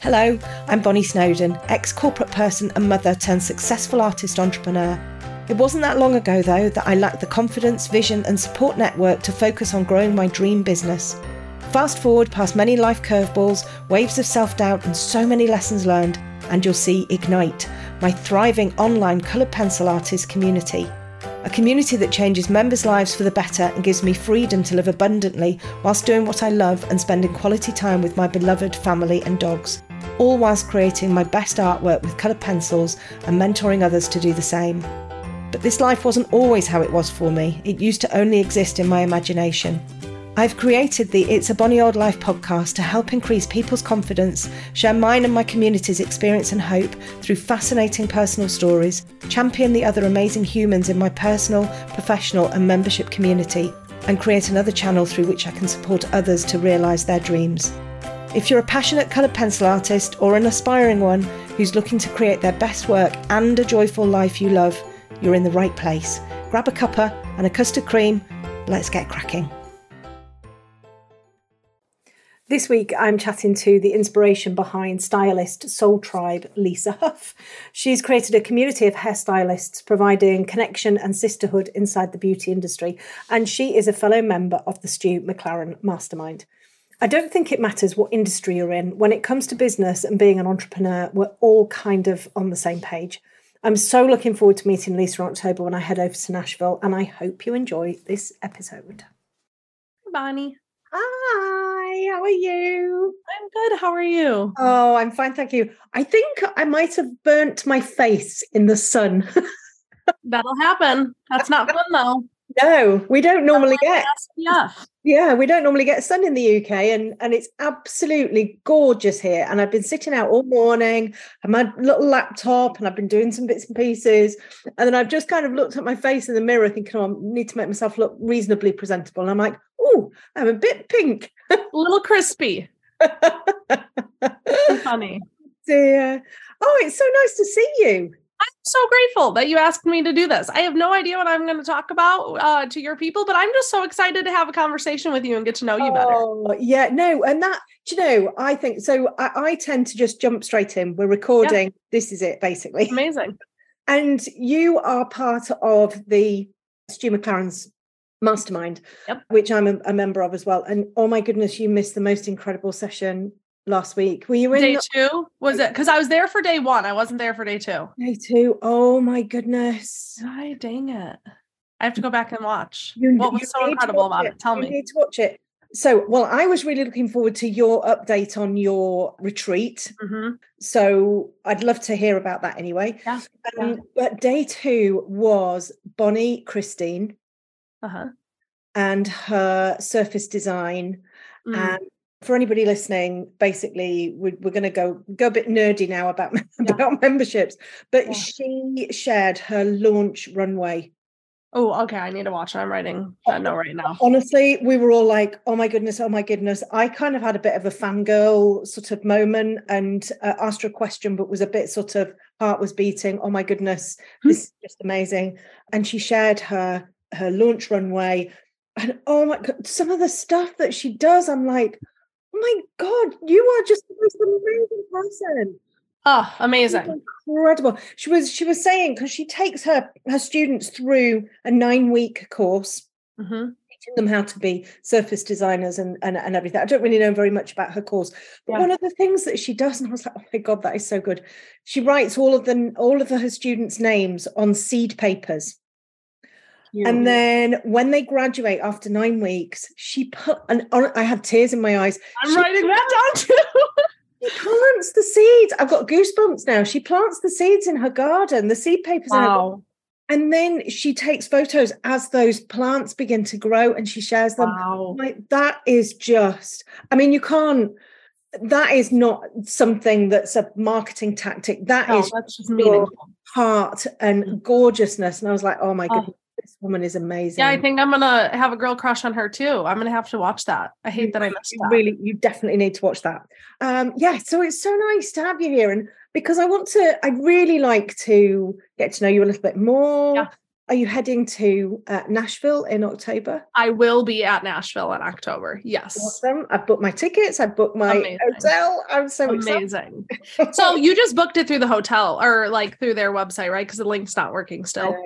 Hello, I'm Bonny Snowdon, ex corporate person and mother turned successful artist entrepreneur. It wasn't that long ago, though, that I lacked the confidence, vision, and support network to focus on growing my dream business. Fast forward past many life curveballs, waves of self doubt, and so many lessons learned, and you'll see Ignite, my thriving online coloured pencil artist community. A community that changes members' lives for the better and gives me freedom to live abundantly whilst doing what I love and spending quality time with my beloved family and dogs all whilst creating my best artwork with coloured pencils and mentoring others to do the same. But this life wasn't always how it was for me, it used to only exist in my imagination. I've created the It's a Bonny Old Life podcast to help increase people's confidence, share mine and my community's experience and hope through fascinating personal stories, champion the other amazing humans in my personal, professional, and membership community, and create another channel through which I can support others to realise their dreams. If you're a passionate coloured pencil artist or an aspiring one who's looking to create their best work and a joyful life you love, you're in the right place. Grab a cuppa and a custard cream. Let's get cracking. This week, I'm chatting to the inspiration behind stylist Soul Tribe, Lisa Huff. She's created a community of hairstylists providing connection and sisterhood inside the beauty industry, and she is a fellow member of the Stu McLaren Mastermind. I don't think it matters what industry you're in. When it comes to business and being an entrepreneur, we're all kind of on the same page. I'm so looking forward to meeting Lisa in October when I head over to Nashville, and I hope you enjoy this episode. Bye, Bonny. Hi, how are you? I'm good. How are you? Oh, I'm fine, thank you. I think I might have burnt my face in the sun. That'll happen. That's not fun though. No, we don't normally get. Yeah. Yeah, we don't normally get sun in the UK, and and it's absolutely gorgeous here. And I've been sitting out all morning. I my little laptop, and I've been doing some bits and pieces. And then I've just kind of looked at my face in the mirror, thinking, "Oh, I need to make myself look reasonably presentable." And I'm like, "Oh, I'm a bit pink, a little crispy." funny. Dear. Oh, it's so nice to see you. I'm so grateful that you asked me to do this. I have no idea what I'm going to talk about uh, to your people, but I'm just so excited to have a conversation with you and get to know you better. Oh, yeah, no, and that, you know, I think so. I, I, tend to just jump straight in. We're recording. Yeah. This is it, basically. Amazing. And you are part of the Stu McLaren's mastermind, yep. which I'm a, a member of as well. And oh my goodness, you missed the most incredible session last week. Were you in day the- two? Was it because I was there for day one? I wasn't there for day two. Day two. Oh my goodness. Ay, dang it. I have to go back and watch. You, what was so incredible about it? it? Tell you me. need to watch it. So, well, I was really looking forward to your update on your retreat. Mm-hmm. So, I'd love to hear about that anyway. Yeah. Um, yeah. But day two was Bonnie Christine uh-huh. and her surface design mm. and for anybody listening, basically, we're, we're going to go go a bit nerdy now about yeah. about memberships. But yeah. she shared her launch runway. Oh, okay. I need to watch. I'm writing that note right now. Honestly, we were all like, "Oh my goodness, oh my goodness!" I kind of had a bit of a fangirl sort of moment and uh, asked her a question, but was a bit sort of heart was beating. Oh my goodness, hmm. this is just amazing! And she shared her her launch runway, and oh my god, some of the stuff that she does, I'm like oh my god, you are just the most amazing person. Oh, amazing. Incredible. She was she was saying because she takes her her students through a nine week course. Mm-hmm. Teaching them how to be surface designers and, and, and everything. I don't really know very much about her course, but yeah. one of the things that she does, and I was like, oh my god, that is so good. She writes all of the all of her students' names on seed papers. And then when they graduate after nine weeks, she put, and I have tears in my eyes. I'm she writing that down too. she plants the seeds. I've got goosebumps now. She plants the seeds in her garden, the seed papers. Wow. And then she takes photos as those plants begin to grow and she shares them. Wow. Like that is just, I mean, you can't, that is not something that's a marketing tactic. That no, is meaningful. heart and gorgeousness. And I was like, oh my oh. goodness this woman is amazing. Yeah, I think I'm gonna have a girl crush on her too. I'm gonna have to watch that. I hate you, that I missed that. Really, you definitely need to watch that. Um, yeah, so it's so nice to have you here, and because I want to, I really like to get to know you a little bit more. Yeah. are you heading to uh, Nashville in October? I will be at Nashville in October. Yes. Awesome. I've booked my tickets. I've booked my Amazing. hotel. I'm so amazing. so you just booked it through the hotel or like through their website, right? Because the link's not working still.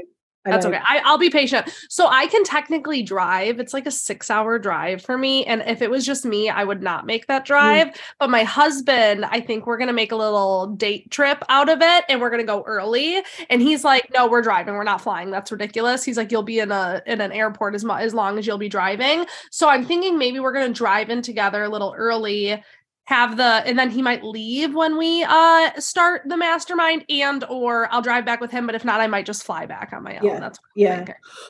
That's okay. I, will be patient. So I can technically drive. It's like a six hour drive for me. And if it was just me, I would not make that mm. drive. Mm. But my husband, I think we're going to make a little date trip out of it and we're going to go early. And he's like, no, we're driving. We're not flying. That's ridiculous. He's like, you'll be in a, in an airport as, mu- as long as you'll be driving. So I'm thinking maybe we're going to drive in together a little early have the and then he might leave when we uh start the mastermind and or I'll drive back with him but if not I might just fly back on my own yeah. that's yeah.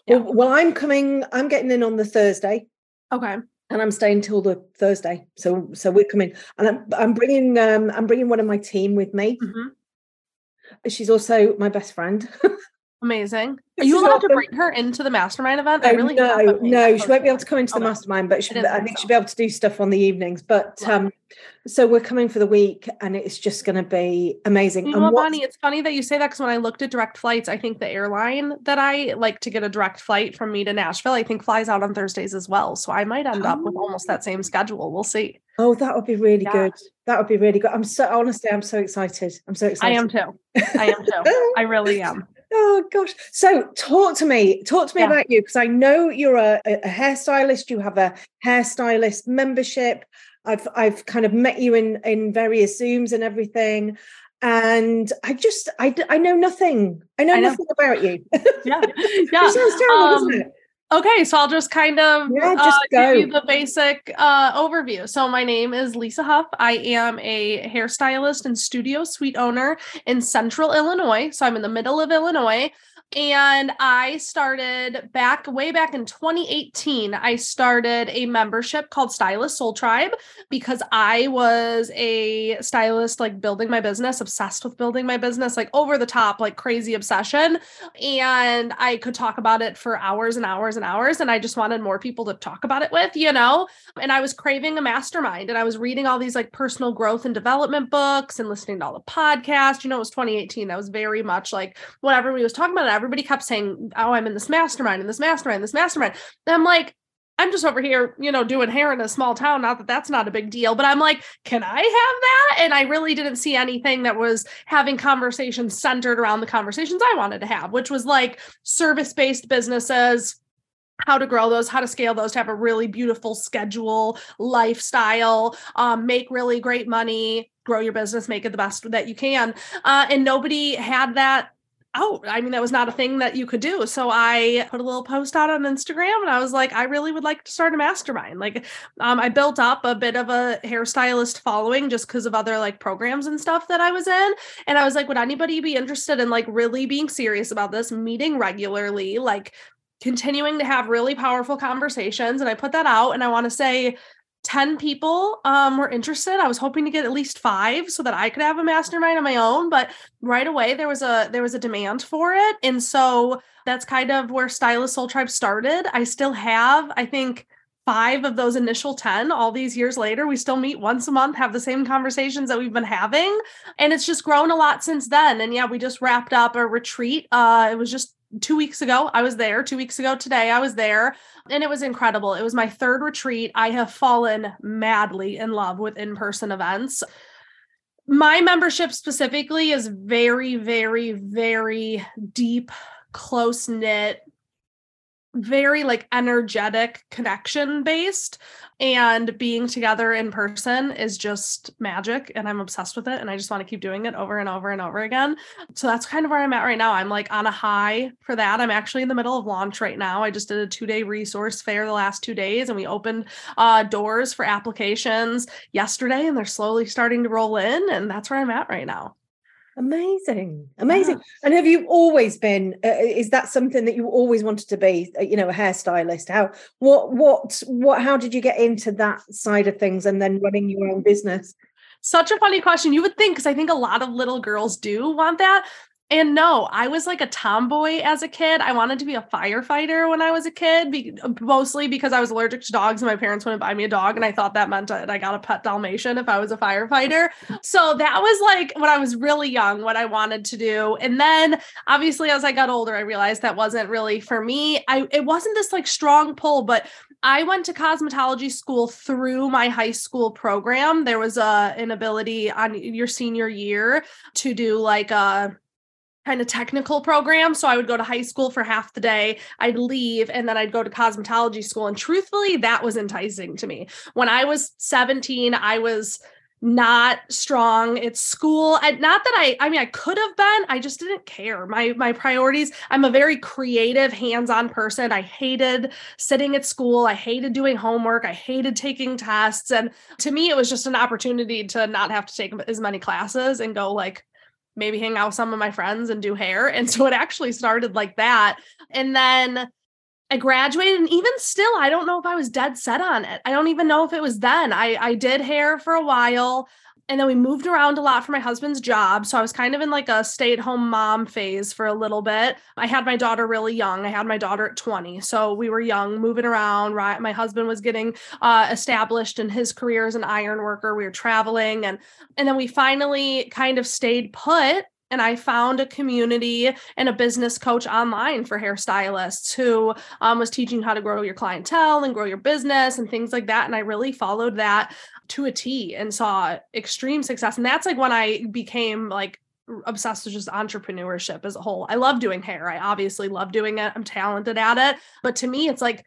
yeah. Well, well I'm coming I'm getting in on the Thursday okay and I'm staying till the Thursday so so we're coming and I'm I'm bringing um I'm bringing one of my team with me mm-hmm. she's also my best friend Amazing. Are you allowed to bring her into the mastermind event? I really no, no, she won't be able to come into the mastermind, but she, I, think so. she'll be able to do stuff on the evenings. But um, so we're coming for the week, and it's just going to be amazing. You know, Bonny, it's funny that you say that because when I looked at direct flights, I think the airline that I like to get a direct flight from me to Nashville, I think flies out on Thursdays as well. So I might end oh. up with almost that same schedule. We'll see. Oh, that would be really yeah. good. That would be really good. I'm so honestly, I'm so excited. I'm so excited. I am too. I am too. I really am. Oh gosh. So talk to me. Talk to me yeah. about you because I know you're a, a hairstylist. You have a hairstylist membership. I've I've kind of met you in in various Zooms and everything. And I just I I know nothing. I know, I know. nothing about you. Yeah. Yeah. it sounds terrible, um, doesn't it? Okay, so I'll just kind of yeah, just uh, give you the basic uh, overview. So my name is Lisa Huff. I am a hairstylist and studio suite owner in Central Illinois. So I'm in the middle of Illinois. And I started back way back in 2018. I started a membership called Stylist Soul Tribe because I was a stylist, like building my business, obsessed with building my business, like over the top, like crazy obsession. And I could talk about it for hours and hours and hours. And I just wanted more people to talk about it with, you know? And I was craving a mastermind and I was reading all these like personal growth and development books and listening to all the podcasts. You know, it was 2018. That was very much like what everybody was talking about everybody kept saying, Oh, I'm in this mastermind, in this mastermind, this mastermind. And I'm like, I'm just over here, you know, doing hair in a small town. Not that that's not a big deal, but I'm like, can I have that? And I really didn't see anything that was having conversations centered around the conversations I wanted to have, which was like service based businesses, how to grow those, how to scale those, to have a really beautiful schedule, lifestyle, um, make really great money, grow your business, make it the best that you can. Uh, and nobody had that out. I mean, that was not a thing that you could do. So I put a little post out on Instagram and I was like, I really would like to start a mastermind. Like, um, I built up a bit of a hairstylist following just because of other like programs and stuff that I was in. And I was like, would anybody be interested in like really being serious about this, meeting regularly, like continuing to have really powerful conversations? And I put that out and I want to say, 10 people um, were interested. I was hoping to get at least five so that I could have a mastermind on my own, but right away there was a there was a demand for it. And so that's kind of where Stylist Soul Tribe started. I still have, I think, five of those initial 10 all these years later we still meet once a month have the same conversations that we've been having and it's just grown a lot since then and yeah we just wrapped up a retreat uh it was just two weeks ago i was there two weeks ago today i was there and it was incredible. It was my third retreat. I have fallen madly in love with in-person events. My membership specifically is very very very deep close knit very like energetic connection based and being together in person is just magic and i'm obsessed with it and i just want to keep doing it over and over and over again. So that's kind of where i'm at right now. I'm like on a high for that. I'm actually in the middle of launch right now. I just did a two day resource fair the last two days and we opened uh, doors for applications yesterday and they're slowly starting to roll in and that's where i'm at right now Amazing, amazing. Yeah. And have you always been? Uh, is that something that you always wanted to be? Uh, you know, a hairstylist. How? What? What? What? How did you get into that side of things and then running your own business? Such a funny question. You would think, because I think a lot of little girls do want that. And no, I was like a tomboy as a kid. I wanted to be a firefighter when I was a kid, be- uh, mostly because I was allergic to dogs and my parents wouldn't buy me a dog. And I thought that meant that I got a pet Dalmatian if I was a firefighter. So that was like when I was really young, what I wanted to do. And then obviously, as I got older, I realized that wasn't really for me. I it wasn't this like strong pull, but I went to cosmetology school through my high school program. There was a an ability on your senior year to do like a kind of technical program. So I would go to high school for half the day, I'd leave, and then I'd go to cosmetology school. And truthfully, that was enticing to me. When I was 17, I was not strong at school and not that i i mean i could have been i just didn't care my my priorities i'm a very creative hands-on person i hated sitting at school i hated doing homework i hated taking tests and to me it was just an opportunity to not have to take as many classes and go like maybe hang out with some of my friends and do hair. And so it actually started like that. And then I graduated and even still, I don't know if I was dead set on it. I don't even know if it was then. I, I did hair for a while and then we moved around a lot for my husband's job. So I was kind of in like a stay at home mom phase for a little bit. I had my daughter really young. I had my daughter at 20. So we were young, moving around. Right. My husband was getting uh, established in his career as an iron worker. We were traveling. And, and then we finally kind of stayed put and I found a community and a business coach online for hairstylists who um, was teaching how to grow your clientele and grow your business and things like that. And I really followed that to a T and saw extreme success. And that's like when I became like obsessed with just entrepreneurship as a whole. I love doing hair. I obviously love doing it. I'm talented at it. But to me, it's like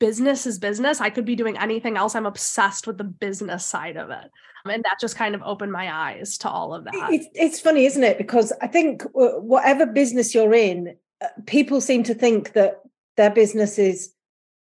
business is business. I could be doing anything else. I'm obsessed with the business side of it. And that just kind of opened my eyes to all of that. It's, it's funny, isn't it? Because I think whatever business you're in, uh, people seem to think that their business is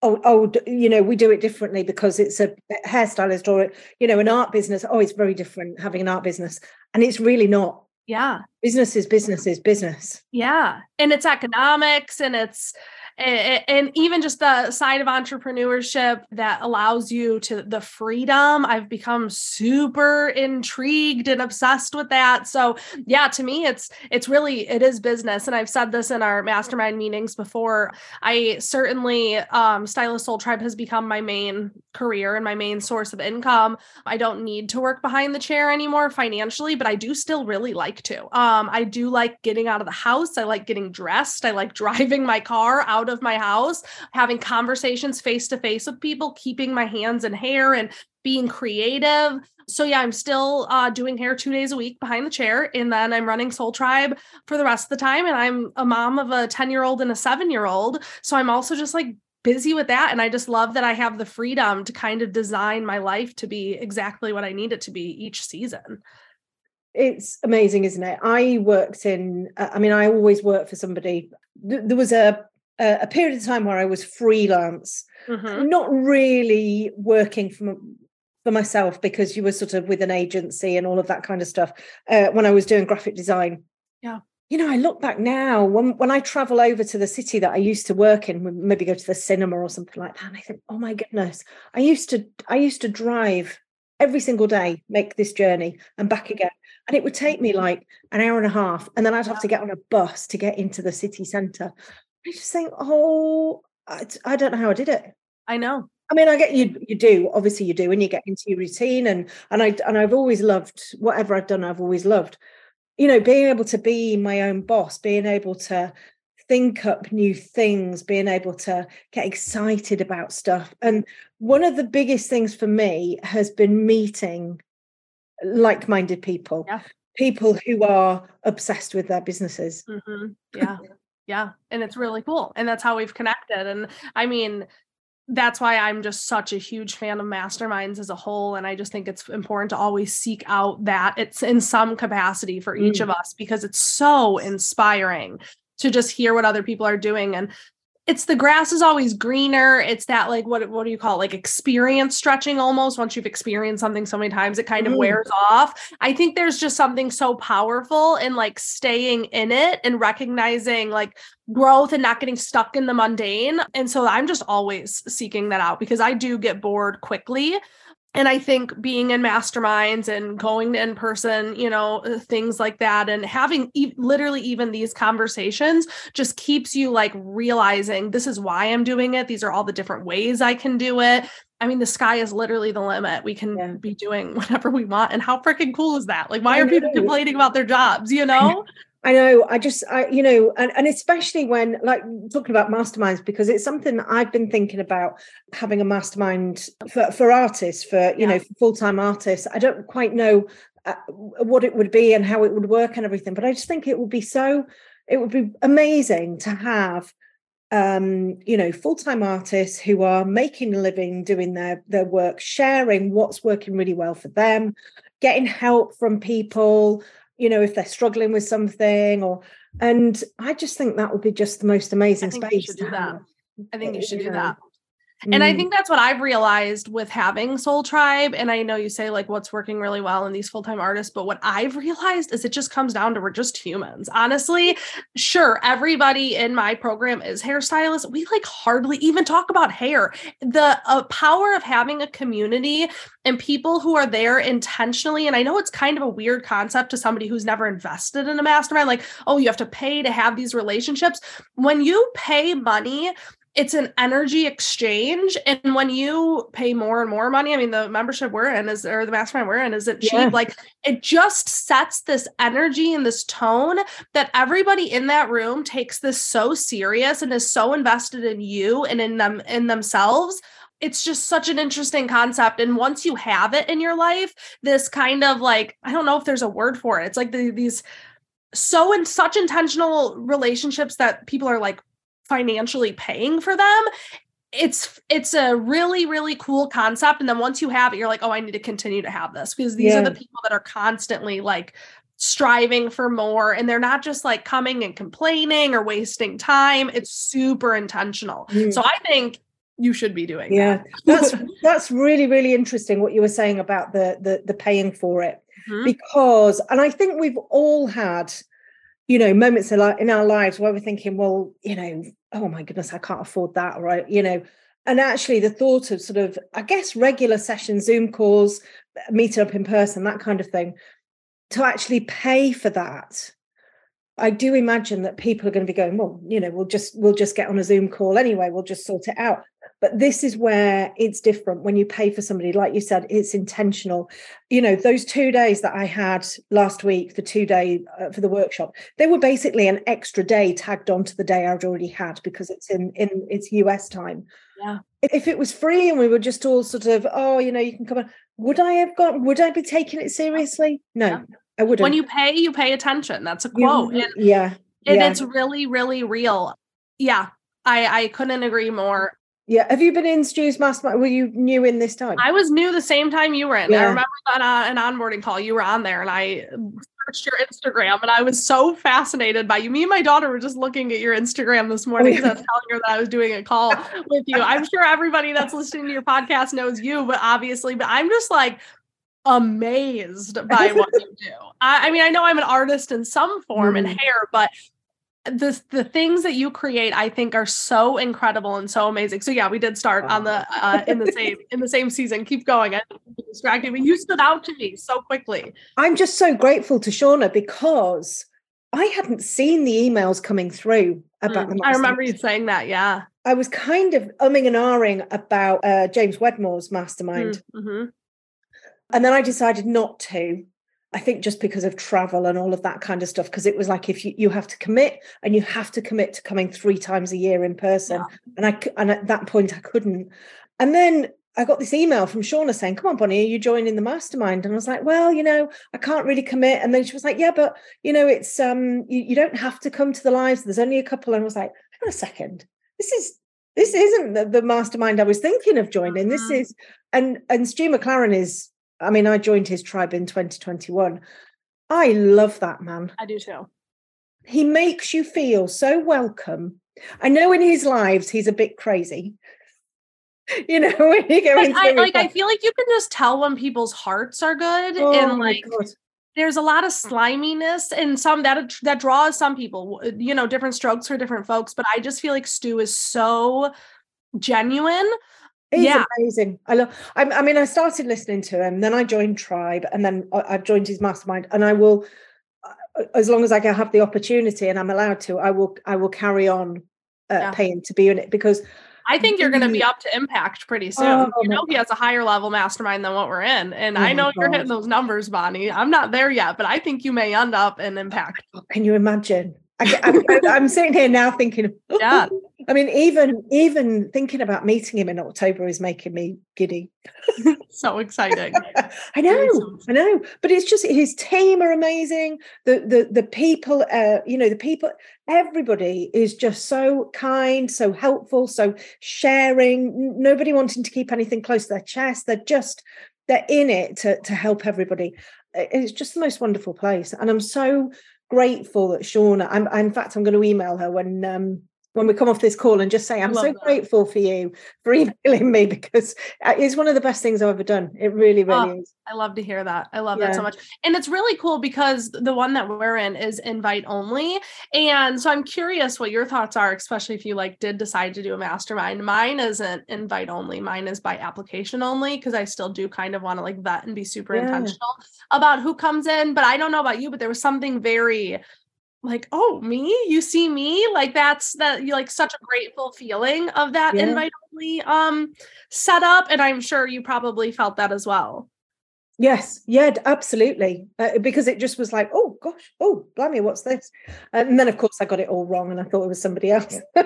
oh, oh, you know, we do it differently because it's a hairstylist or, you know, an art business. Oh, it's very different having an art business. And it's really not. Yeah. Business is business is business. Yeah. And it's economics and it's and, even just the side of entrepreneurship that allows you to the freedom i've become super intrigued and obsessed with that. So yeah to me it's it's really it is business and i've said this in our mastermind meetings before. I certainly um stylist soul tribe has become my main career and my main source of income. I don't need to work behind the chair anymore financially but i do still really like to. Um i do like getting out of the house. I like getting dressed. I like driving my car out out of my house, having conversations face to face with people, keeping my hands in hair and being creative. So yeah, I'm still uh, doing hair two days a week behind the chair, and then I'm running Soul Tribe for the rest of the time. And I'm a mom of a 10 year old and a seven year old, so I'm also just like busy with that. And I just love that I have the freedom to kind of design my life to be exactly what I need it to be each season. It's amazing, isn't it? I worked in, I mean, I always worked for somebody. There was a a, a period of time where I was freelance, mm-hmm. not really working from for myself because you were sort of with an agency and all of that kind of stuff uh, when I was doing graphic design. Yeah. You know, I look back now when when I travel over to the city that I used to work in, maybe go to the cinema or something like that, and I think, oh my goodness, I used to I used to drive every single day, make this journey and back again. And it would take me like an hour and a half. And then I'd have to get on a bus to get into the city centre. I just think, oh, I, I don't know how I did it. I know. I mean, I get you. You do obviously you do, and you get into your routine, and and I and I've always loved whatever I've done. I've always loved, you know, being able to be my own boss, being able to think up new things, being able to get excited about stuff. And one of the biggest things for me has been meeting like-minded people, yeah. people who are obsessed with their businesses. Mm-hmm. Yeah. Yeah. And it's really cool. And that's how we've connected. And I mean, that's why I'm just such a huge fan of masterminds as a whole. And I just think it's important to always seek out that it's in some capacity for each mm. of us because it's so inspiring to just hear what other people are doing. And it's the grass is always greener. It's that like what what do you call it? Like experience stretching almost. Once you've experienced something so many times, it kind of mm. wears off. I think there's just something so powerful in like staying in it and recognizing like growth and not getting stuck in the mundane. And so I'm just always seeking that out because I do get bored quickly and I think being in masterminds and going to in person, you know, uh, things like that, and having e- literally even these conversations just keeps you like realizing this is why I'm doing it. These are all the different ways I can do it. I mean, the sky is literally the limit. We can yeah. be doing whatever we want. And how freaking cool is that? Like, why are people complaining about their jobs? You know? I know. I just, I, you know, and, and especially when, like, talking about masterminds, because it's something that I've been thinking about having a mastermind for, for artists, for, you yeah. know, full time artists. I don't quite know uh, what it would be and how it would work and everything, but I just think it would be so, it would be amazing to have um, you know, full-time artists who are making a living doing their their work, sharing what's working really well for them, getting help from people, you know, if they're struggling with something or and I just think that would be just the most amazing space to do that. I think you should do that. And I mm. think that's what I've realized with having Soul Tribe. And I know you say like what's working really well in these full time artists, but what I've realized is it just comes down to we're just humans. Honestly, sure, everybody in my program is hairstylists. We like hardly even talk about hair. The uh, power of having a community and people who are there intentionally. And I know it's kind of a weird concept to somebody who's never invested in a mastermind, like, oh, you have to pay to have these relationships. When you pay money, it's an energy exchange and when you pay more and more money i mean the membership we're in is or the mastermind we're in isn't cheap. Yeah. like it just sets this energy and this tone that everybody in that room takes this so serious and is so invested in you and in them in themselves. It's just such an interesting concept and once you have it in your life this kind of like i don't know if there's a word for it. It's like the, these so in such intentional relationships that people are like financially paying for them it's it's a really really cool concept and then once you have it you're like oh i need to continue to have this because these yeah. are the people that are constantly like striving for more and they're not just like coming and complaining or wasting time it's super intentional mm. so i think you should be doing yeah that. that's that's really really interesting what you were saying about the the, the paying for it mm-hmm. because and i think we've all had you know, moments in our lives where we're thinking, well, you know, oh my goodness, I can't afford that, right? You know, and actually the thought of sort of, I guess, regular sessions, Zoom calls, meeting up in person, that kind of thing, to actually pay for that. I do imagine that people are going to be going, well, you know, we'll just we'll just get on a Zoom call anyway, we'll just sort it out. But this is where it's different when you pay for somebody, like you said, it's intentional. You know, those two days that I had last week, the two day uh, for the workshop, they were basically an extra day tagged onto the day I'd already had because it's in in it's US time. Yeah. If it was free and we were just all sort of, oh, you know, you can come on, would I have got? Would I be taking it seriously? No, yeah. I wouldn't. When you pay, you pay attention. That's a quote. You, yeah. And yeah. it's really, really real. Yeah. I, I couldn't agree more. Yeah. Have you been in Stu's mastermind? Were you new in this time? I was new the same time you were in. Yeah. I remember on uh, an onboarding call, you were on there and I searched your Instagram and I was so fascinated by you. Me and my daughter were just looking at your Instagram this morning because I was telling her that I was doing a call with you. I'm sure everybody that's listening to your podcast knows you, but obviously, but I'm just like amazed by what you do. I, I, mean, I know I'm an artist in some form mm. in hair, but the the things that you create i think are so incredible and so amazing. So yeah we did start on the uh, in the same in the same season. Keep going. I distracted but you stood out to me so quickly. I'm just so grateful to shauna because i hadn't seen the emails coming through about mm, i remember you saying that yeah. I was kind of umming and ahhing about uh, james wedmore's mastermind. Mm, mm-hmm. And then i decided not to I think just because of travel and all of that kind of stuff, because it was like if you, you have to commit and you have to commit to coming three times a year in person. Yeah. And I and at that point I couldn't. And then I got this email from Shauna saying, Come on, Bonny, are you joining the mastermind? And I was like, Well, you know, I can't really commit. And then she was like, Yeah, but you know, it's um, you, you don't have to come to the lives. There's only a couple. And I was like, Hang on a second. This is this isn't the, the mastermind I was thinking of joining. This mm-hmm. is and and Stu McLaren is I mean, I joined his tribe in 2021. I love that man. I do too. He makes you feel so welcome. I know in his lives he's a bit crazy. You know, when you go I, like I feel like you can just tell when people's hearts are good oh, and like there's a lot of mm. sliminess and some that that draws some people, you know, different strokes for different folks, but I just feel like Stu is so genuine He's yeah. amazing. I love. I, I, mean, I started listening to him, then I joined Tribe, and then I, I've joined his mastermind. And I will, uh, as long as I can have the opportunity and I'm allowed to, I will. I will carry on uh, yeah. paying to be in it because I think you're going to be up to impact pretty soon. Oh, you know, he has a higher level mastermind than what we're in. And oh I know you're hitting those numbers, Bonny. I'm not there yet, but I think you may end up in impact. Can you imagine? I, am sitting here now thinking, yeah. I mean, even even thinking about meeting him in October is making me giddy. so exciting! I know, I know, but it's just his team are amazing. The the the people, uh, you know, the people, everybody is just so kind, so helpful, so sharing. Nobody wanting to keep anything close to their chest. They're just they're in it to to help everybody. It's just the most wonderful place, and I'm so grateful that Shauna, I'm, in fact, I'm going to email her when um, when we come off this call and just say, I'm so that. grateful for you for emailing me because uh, it's one of the best things I've ever done. It really, really oh, is. I love to hear that. I love yeah. that so much. And it's really cool because the one that we're in is invite only. And so I'm curious what your thoughts are, especially if you like did decide to do a mastermind. Mine isn't invite only. Mine is by application only because I still do kind of want to like vet and be super yeah. intentional about who comes in. But I don't know about you, but there was something very like oh me? You see me? Like that's that you like such a grateful feeling of that yeah. invite only um setup and i'm sure you probably felt that as well. Yes. Yeah absolutely. Uh, because it just was like oh gosh. Oh blimey what's this? And then of course i got it all wrong and i thought it was somebody else.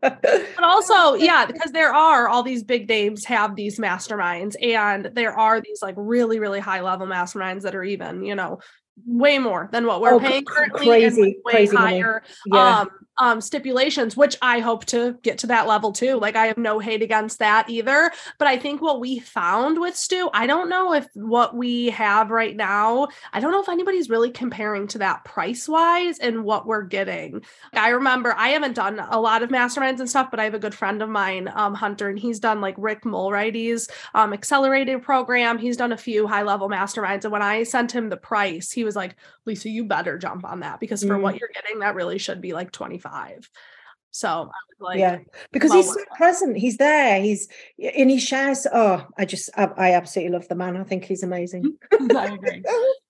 But also yeah because there are all these big names have these masterminds and there are these like really really high level masterminds that are even you know way more than what we're oh, paying currently crazy, way crazy higher yeah. um, um, stipulations, which I hope to get to that level too. Like I have no hate against that either. But I think what we found with Stu, I don't know if what we have right now, I don't know if anybody's really comparing to that price wise and what we're getting. I remember I haven't done a lot of masterminds and stuff, but I have a good friend of mine, um, Hunter, and he's done like Rick Mulready's um, accelerated program. He's done a few high level masterminds. And when I sent him the price, he was like, Lisa, you better jump on that because for mm. what you're getting, that really should be like 25. So I was like, yeah, because he's so present. He's there. He's and he shares. Oh, I just, I, I absolutely love the man. I think he's amazing. I agree.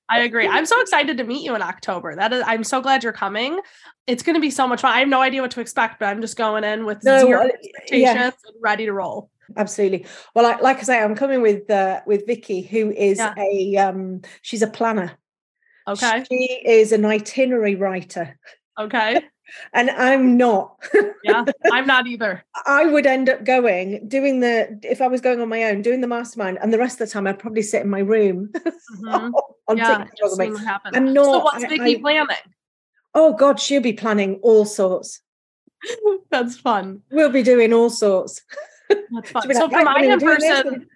I agree. I'm so excited to meet you in October. That is, I'm so glad you're coming. It's going to be so much fun. I have no idea what to expect, but I'm just going in with no, zero expectations yeah. and ready to roll. Absolutely. Well, I, like I say, I'm coming with uh, with Vicky, who is yeah. a um, she's a planner. Okay. She is an itinerary writer. Okay. And I'm not. yeah, I'm not either. I would end up going, doing the, if I was going on my own, doing the mastermind, and the rest of the time I'd probably sit in my room mm-hmm. on yeah, TikTok. I'm not. So what's Vicky planning? Oh God, she'll be planning all sorts. That's fun. We'll be doing all sorts. That's fun. so like, for my in person,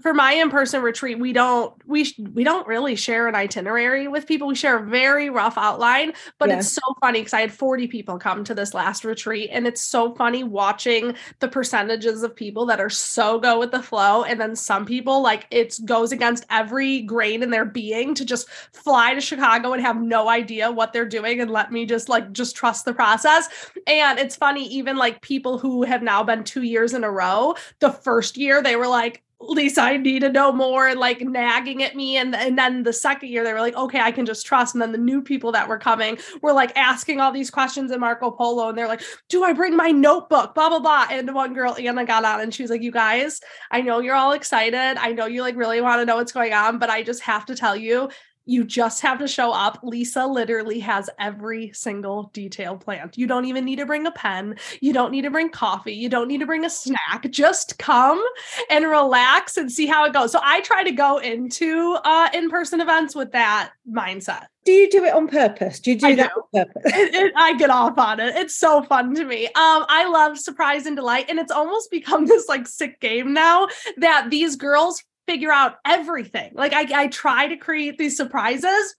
for my in-person retreat we don't we we don't really share an itinerary with people we share a very rough outline but yeah. it's so funny because i had 40 people come to this last retreat and it's so funny watching the percentages of people that are so go with the flow and then some people like it goes against every grain in their being to just fly to chicago and have no idea what they're doing and let me just like just trust the process and it's funny even like people who have now been two years in a row the first year they were like Lisa, I need to know more, and like nagging at me. And, and then the second year, they were like, okay, I can just trust. And then the new people that were coming were like asking all these questions in Marco Polo. And they're like, do I bring my notebook? Blah, blah, blah. And one girl, Anna, got on and she was like, you guys, I know you're all excited. I know you like really want to know what's going on, but I just have to tell you, you just have to show up. Lisa literally has every single detail planned. You don't even need to bring a pen. You don't need to bring coffee. You don't need to bring a snack. Just come and relax and see how it goes. So I try to go into uh, in-person events with that mindset. Do you do it on purpose? Do you do I that do. on purpose? It, it, I get off on it. It's so fun to me. Um, I love surprise and delight, and it's almost become this like sick game now that these girls figure out everything. Like I, I try to create these surprises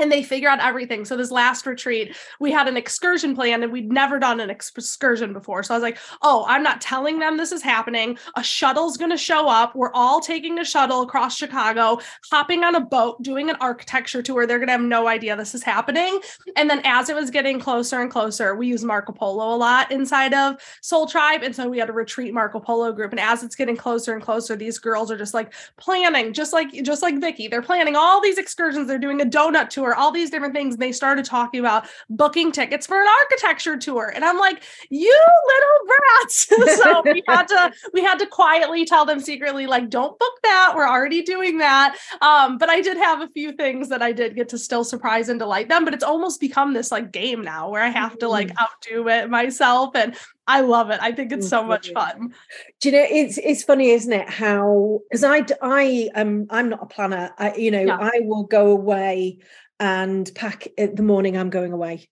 and they figure out everything. So this last retreat, we had an excursion plan and we'd never done an excursion before. So I was like, "Oh, I'm not telling them this is happening. A shuttle's going to show up. We're all taking a shuttle across Chicago, hopping on a boat, doing an architecture tour. They're going to have no idea this is happening." And then as it was getting closer and closer, we use Marco Polo a lot inside of Soul Tribe, and so we had a retreat Marco Polo group. And as it's getting closer and closer, these girls are just like planning, just like just like Vicky. They're planning all these excursions. They're doing a donut tour tour, all these different things. And they started talking about booking tickets for an architecture tour. And I'm like, you little brats. so we had to, we had to quietly tell them secretly, like, don't book that. We're already doing that. Um, but I did have a few things that I did get to still surprise and delight them. But it's almost become this like game now where I have to like mm. outdo it myself. And I love it. I think it's so much fun. Do you know it's it's funny, isn't it? How because I I am I'm not a planner. I you know yeah. I will go away and pack it the morning I'm going away.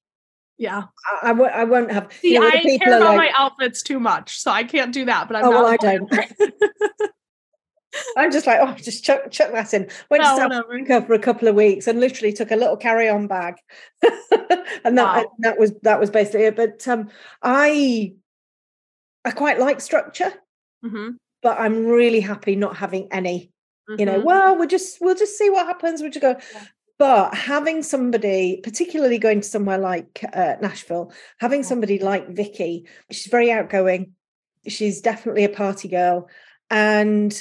Yeah, I, I, w- I won't have. See, you know, I care about like, my outfits too much, so I can't do that. But I'm oh, well, I don't. I'm just like, oh, just chuck chuck that in. Went no, to South Africa for a couple of weeks and literally took a little carry-on bag, and that wow. that was that was basically it. But um, I I quite like structure, mm-hmm. but I'm really happy not having any. Mm-hmm. You know, mm-hmm. well, we'll just we'll just see what happens. We'll just go. Yeah. But having somebody, particularly going to somewhere like uh, Nashville, having somebody like Vicky, she's very outgoing. She's definitely a party girl. And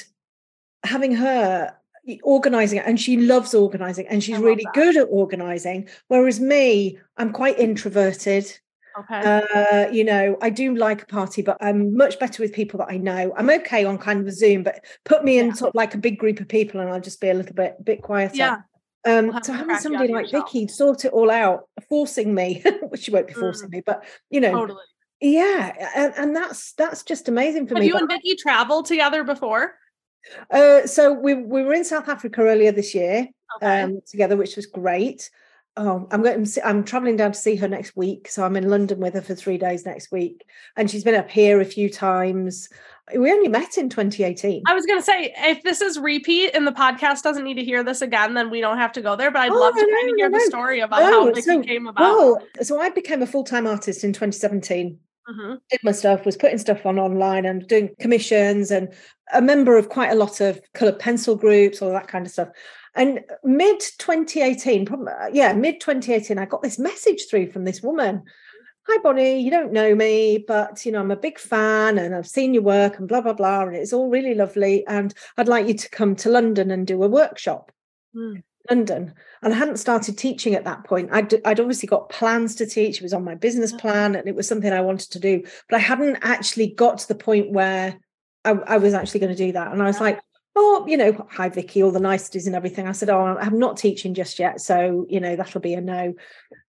having her organizing and she loves organizing and she's really that. good at organizing. Whereas me, I'm quite introverted. Okay. Uh, you know, I do like a party, but I'm much better with people that I know. I'm okay on kind of a Zoom, but put me in sort of like a big group of people and I'll just be a little bit bit quieter. Yeah. Um, we'll so having somebody like Vicky sort it all out, forcing me, which she won't be forcing mm. me, but you know, totally. yeah, and, and that's that's just amazing for Have me. You and Vicky traveled together before? Uh, so we we were in South Africa earlier this year okay. um, together, which was great. Oh, I'm going. I'm traveling down to see her next week, so I'm in London with her for three days next week, and she's been up here a few times we only met in 2018. I was going to say, if this is repeat and the podcast doesn't need to hear this again, then we don't have to go there. But I'd oh, love to kind of hear the story about how Vicky so, came about. Well, so I became a full time artist in 2017. Mm-hmm. Did my stuff, was putting stuff on online and doing commissions, and a member of quite a lot of colored pencil groups, all that kind of stuff. And mid 2018, yeah, mid 2018, I got this message through from this woman hi bonny you don't know me but you know i'm a big fan and i've seen your work and blah blah blah and it's all really lovely and i'd like you to come to london and do a workshop mm. London and i hadn't started teaching at that point I'd, I'd obviously got plans to teach it was on my business plan and it was something i wanted to do but i hadn't actually got to the point where i, I was actually going to do that and i was like oh, you know, hi Vicky, all the niceties and everything. I said, oh, I'm not teaching just yet, so you know that'll be a no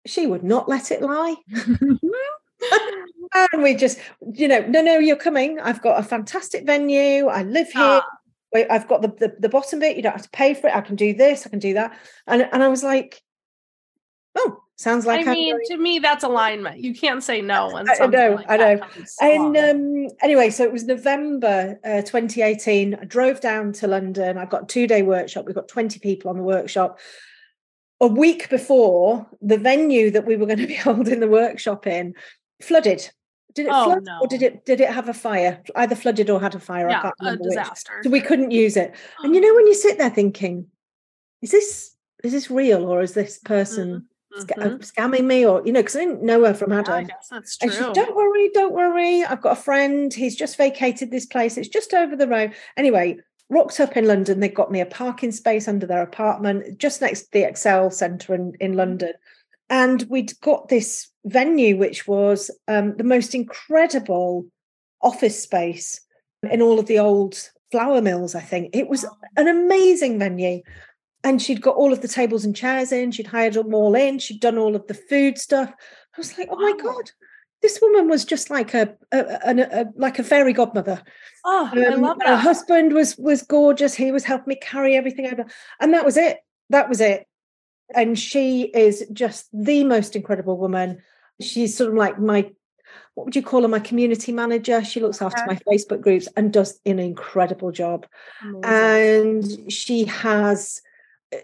she would not let it lie. and we just, you know, no, no, you're coming. I've got a fantastic venue. I live here. Ah. I've got the, the, the bottom bit. You don't have to pay for it. I can do this. I can do that. And and I was like, oh, sounds like. I mean, to me, that's alignment. You can't say no. And I know. Like I know. And um, anyway, so it was November uh, 2018. I drove down to London. I've got two day workshop. We've got 20 people on the workshop a week before the venue that we were going to be holding the workshop in flooded. Did it oh, flood no. or did it did it have a fire? Either flooded or had a fire. Yeah, I can't remember a disaster. Which. So we couldn't use it. And you know when you sit there thinking, is this is this real or is this person mm-hmm. mm-hmm. scamming me or you know because I didn't know her from Adam. Yeah, that's true. And she don't worry, don't worry. I've got a friend. He's just vacated this place. It's just over the road. Anyway, rocked up in London. They got me a parking space under their apartment, just next to the Excel Centre in, in London. And we'd got this venue, which was um, the most incredible office space in all of the old flour mills, I think. It was an amazing venue. And she'd got all of the tables and chairs in, she'd hired them all in, she'd done all of the food stuff. I was like, oh my God, this woman was just like a, a, a, a like a fairy godmother. Oh, um, I love that. Her husband was was gorgeous. He was helping me carry everything over, and that was it. That was it. And she is just the most incredible woman. She's sort of like my what would you call her? My community manager. She looks after my Facebook groups and does an incredible job. Amazing. And she has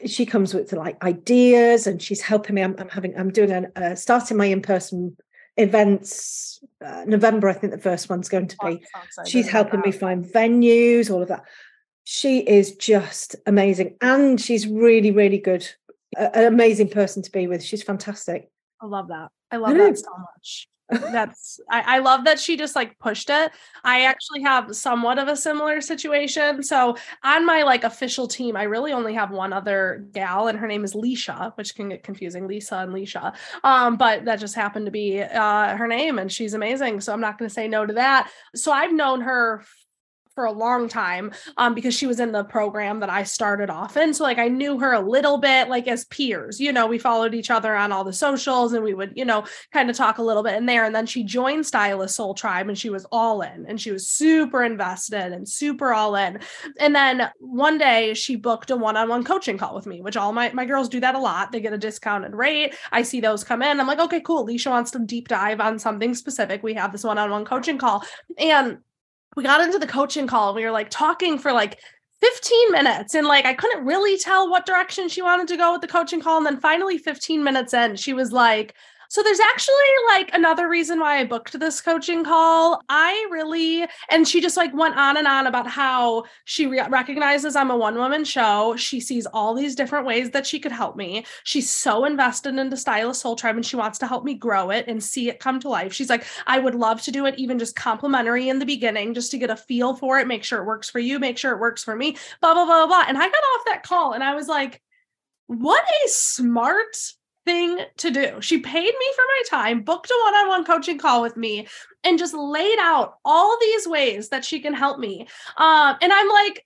she comes with like ideas and she's helping me i'm, I'm having i'm doing an uh, starting my in-person events uh, november i think the first one's going to be she's helping me find venues all of that she is just amazing and she's really really good an amazing person to be with. She's fantastic. I love that. I love I that so much. That's I, I, love that she just like pushed it. I actually have somewhat of a similar situation. So on my like official team i really only have one other gal and her name is leisha which can get confusing. Lisa and leisha. Um, but that just happened to be uh, her name and she's amazing. So i'm not going to say no to that. So i've known her for a long time um, because she was in the program that I started off in. So like I knew her a little bit like as peers, you know, we followed each other on all the socials and we would, you know, kind of talk a little bit in there. And then she joined Stylist Soul Tribe and she was all in and she was super invested and super all in. And then one day she booked a one-on-one coaching call with me, which all my, my girls do that a lot. They get a discounted rate. I see those come in. I'm like, okay, cool. Alicia wants to deep dive on something specific. We have this one-on-one coaching call. And we got into the coaching call and we were like talking for like 15 minutes. And like I couldn't really tell what direction she wanted to go with the coaching call. And then finally 15 minutes in she was like so there's actually like another reason why I booked this coaching call. I really, and she just like went on and on about how she re- recognizes I'm a one woman show. She sees all these different ways that she could help me. She's so invested into Stylist Soul Tribe and she wants to help me grow it and see it come to life. She's like, I would love to do it even just complimentary in the beginning, just to get a feel for it, make sure it works for you, make sure it works for me, blah, blah, blah, blah. And I got off that call and I was like, what a smart thing to do. She paid me for my time, booked a one on one coaching call with me, and just laid out all these ways that she can help me. Um, and I'm like,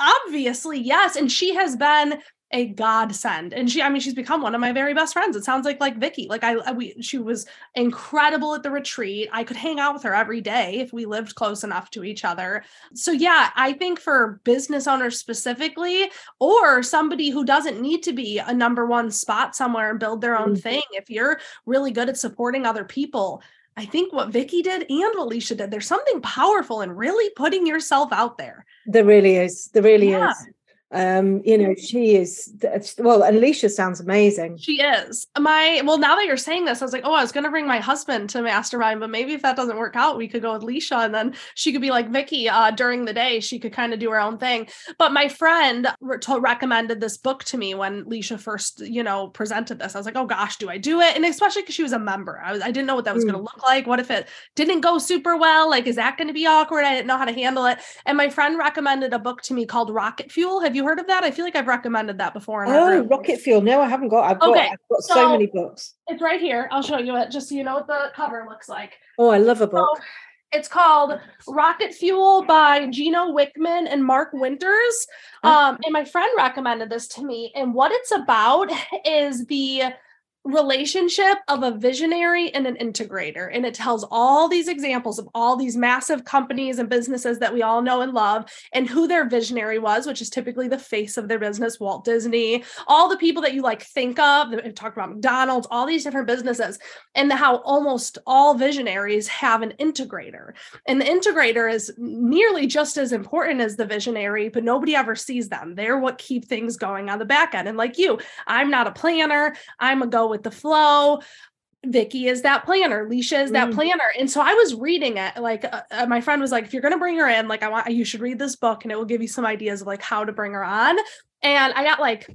obviously, yes. And she has been a godsend. And she, I mean, she's become one of my very best friends. It sounds like like Vicky. Like I, we, she was incredible at the retreat. I could hang out with her every day if we lived close enough to each other. So yeah, I think for business owners specifically, or somebody who doesn't need to be a number one spot somewhere and build their own mm-hmm. thing, if you're really good at supporting other people. I think what Vicky did and what Alicia did, there's something powerful in really putting yourself out there. There really is. There really yeah. is um you know she is well alicia sounds amazing. She is. My well now that you're saying this i was like oh i was going to bring my husband to mastermind but maybe if that doesn't work out we could go with alicia and then she could be like vicky uh during the day she could kind of do her own thing. But my friend re- recommended this book to me when alicia first you know presented this. I was like oh gosh do i do it? And especially because she was a member. I was i didn't know what that was mm. going to look like. What if it didn't go super well? Like is that going to be awkward? I didn't know how to handle it. And my friend recommended a book to me called rocket fuel. Have you heard of that? I feel like I've recommended that before. oh, Rocket Fuel. No, I haven't got. I've got. Okay. I've got so, so, many books. It's right here. I'll show you it, just so you know what the cover looks like. Oh, I love a book. So, it's called Rocket Fuel by Gino Wickman and Mark Winters. Um, and my friend recommended this to me. And what it's about is the relationship of a visionary and an integrator. And it tells all these examples of all these massive companies and businesses that we all know and love and who their visionary was, which is typically the face of their business, Walt Disney, all the people that you like think of, talk about McDonald's, all these different businesses, and how almost all visionaries have an integrator. And the integrator is nearly just as important as the visionary, but nobody ever sees them. They're what keep things going on the back end. And like you, I'm not a planner, I'm a go with the flow. Vicky is that planner, Leisha is that mm. planner. And so I was reading it. Like uh, uh my friend was like, if you're going to bring her in, like I want you should read this book and it will give you some ideas of like how to bring her on. And I got like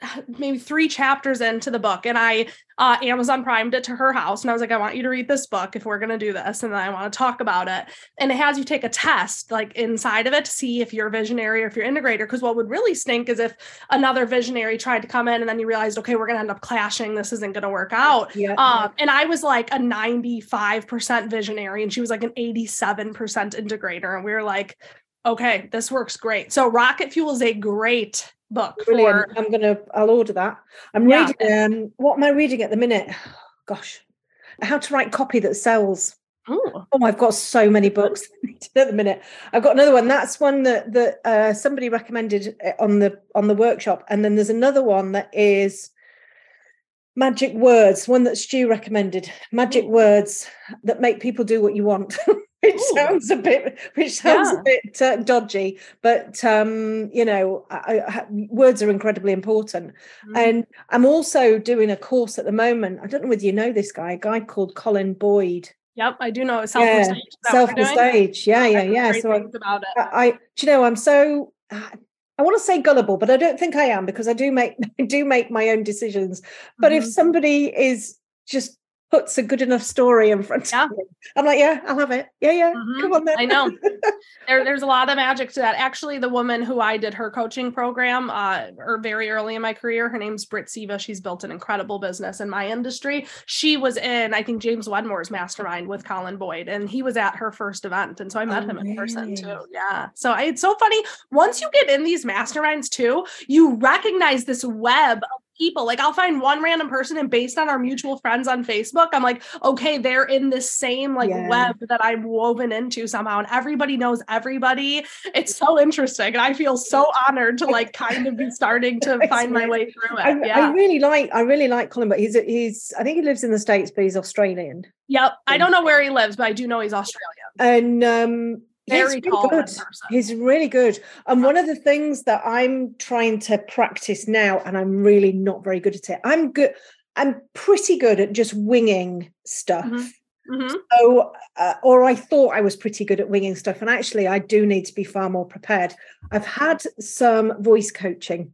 maybe three chapters into the book and I uh, Amazon primed it to her house and I was like I want you to read this book if we're going to do this and then I want to talk about it. And it has you take a test like inside of it to see if you're a visionary or if you're integrator because what would really stink is if another visionary tried to come in and then you realized okay we're going to end up clashing. This isn't going to work out. Yeah, um, and I was like a 95% visionary and she was like an 87% integrator and we were like okay this works great so rocket fuel is a great book Brilliant. For... I'm gonna I'll order that. I'm yeah. reading um what am I reading at the minute? Gosh. How to write copy that sells. Ooh. Oh, I've got so many books at the minute. I've got another one. That's one that that uh, somebody recommended uh, on the on the workshop, and then there's another one that is magic words. One that Stu recommended. Magic words that make people do what you want. which Ooh. sounds a bit which sounds yeah. a bit uh, dodgy but um you know I, I, words are incredibly important mm. and i'm also doing a course at the moment i don't know whether you know this guy a guy called colin boyd Yep, I do know self yeah, stage. Self stage. Yeah, yeah, yeah. So I, about it. I, do you know, I'm so I want to say gullible, but I don't think I am because I do make I do make my own decisions. But mm-hmm. if somebody is just puts a good enough story in front yeah. of me. I'm like, yeah, I'll have it. Yeah, yeah. Mm-hmm. Come on then. I know. there, there's a lot of magic to that. Actually, the woman who I did her coaching program, uh, or very early in my career, her name's Britt Siva. She's built an incredible business in my industry. She was in, I think, James Wedmore's mastermind with Colin Boyd, and he was at her first event. And so I met oh, him in really? person too. Yeah. So I, it's so funny. Once you get in these masterminds too, you recognize this web of people. Like I'll find one random person and based on our mutual friends on Facebook, I'm like, okay, they're in this same like yeah. web that I'm woven into somehow. And everybody knows everybody. It's so interesting. And I feel so honored to like kind of be starting to find my way through it. I, yeah. I really like, I really like Colin, but he's he's I think he lives in the States, but he's Australian. Yep. I don't know where he lives, but I do know he's Australian. And um very he's really good. He's really good. And one of the things that I'm trying to practice now, and I'm really not very good at it, I'm good. I'm pretty good at just winging stuff. Mm-hmm. Mm-hmm. So, uh, or I thought I was pretty good at winging stuff, and actually, I do need to be far more prepared. I've had some voice coaching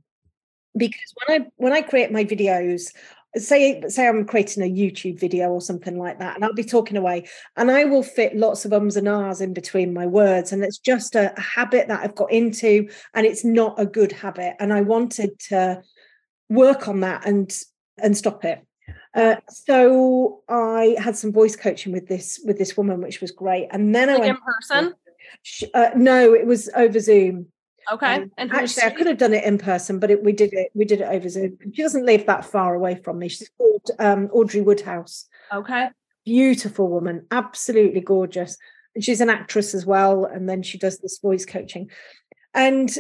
because when I when I create my videos, say say I'm creating a YouTube video or something like that, and I'll be talking away, and I will fit lots of ums and ahs in between my words, and it's just a, a habit that I've got into, and it's not a good habit, and I wanted to work on that and and stop it. Uh, so I had some voice coaching with this with this woman, which was great, and then like I went in person. Uh, no, it was over Zoom. Okay. Um, and actually, I could have done it in person, but it, we did it. We did it over Zoom. She doesn't live that far away from me. She's called um, Audrey Woodhouse. Okay. Beautiful woman, absolutely gorgeous. And she's an actress as well. And then she does this voice coaching. And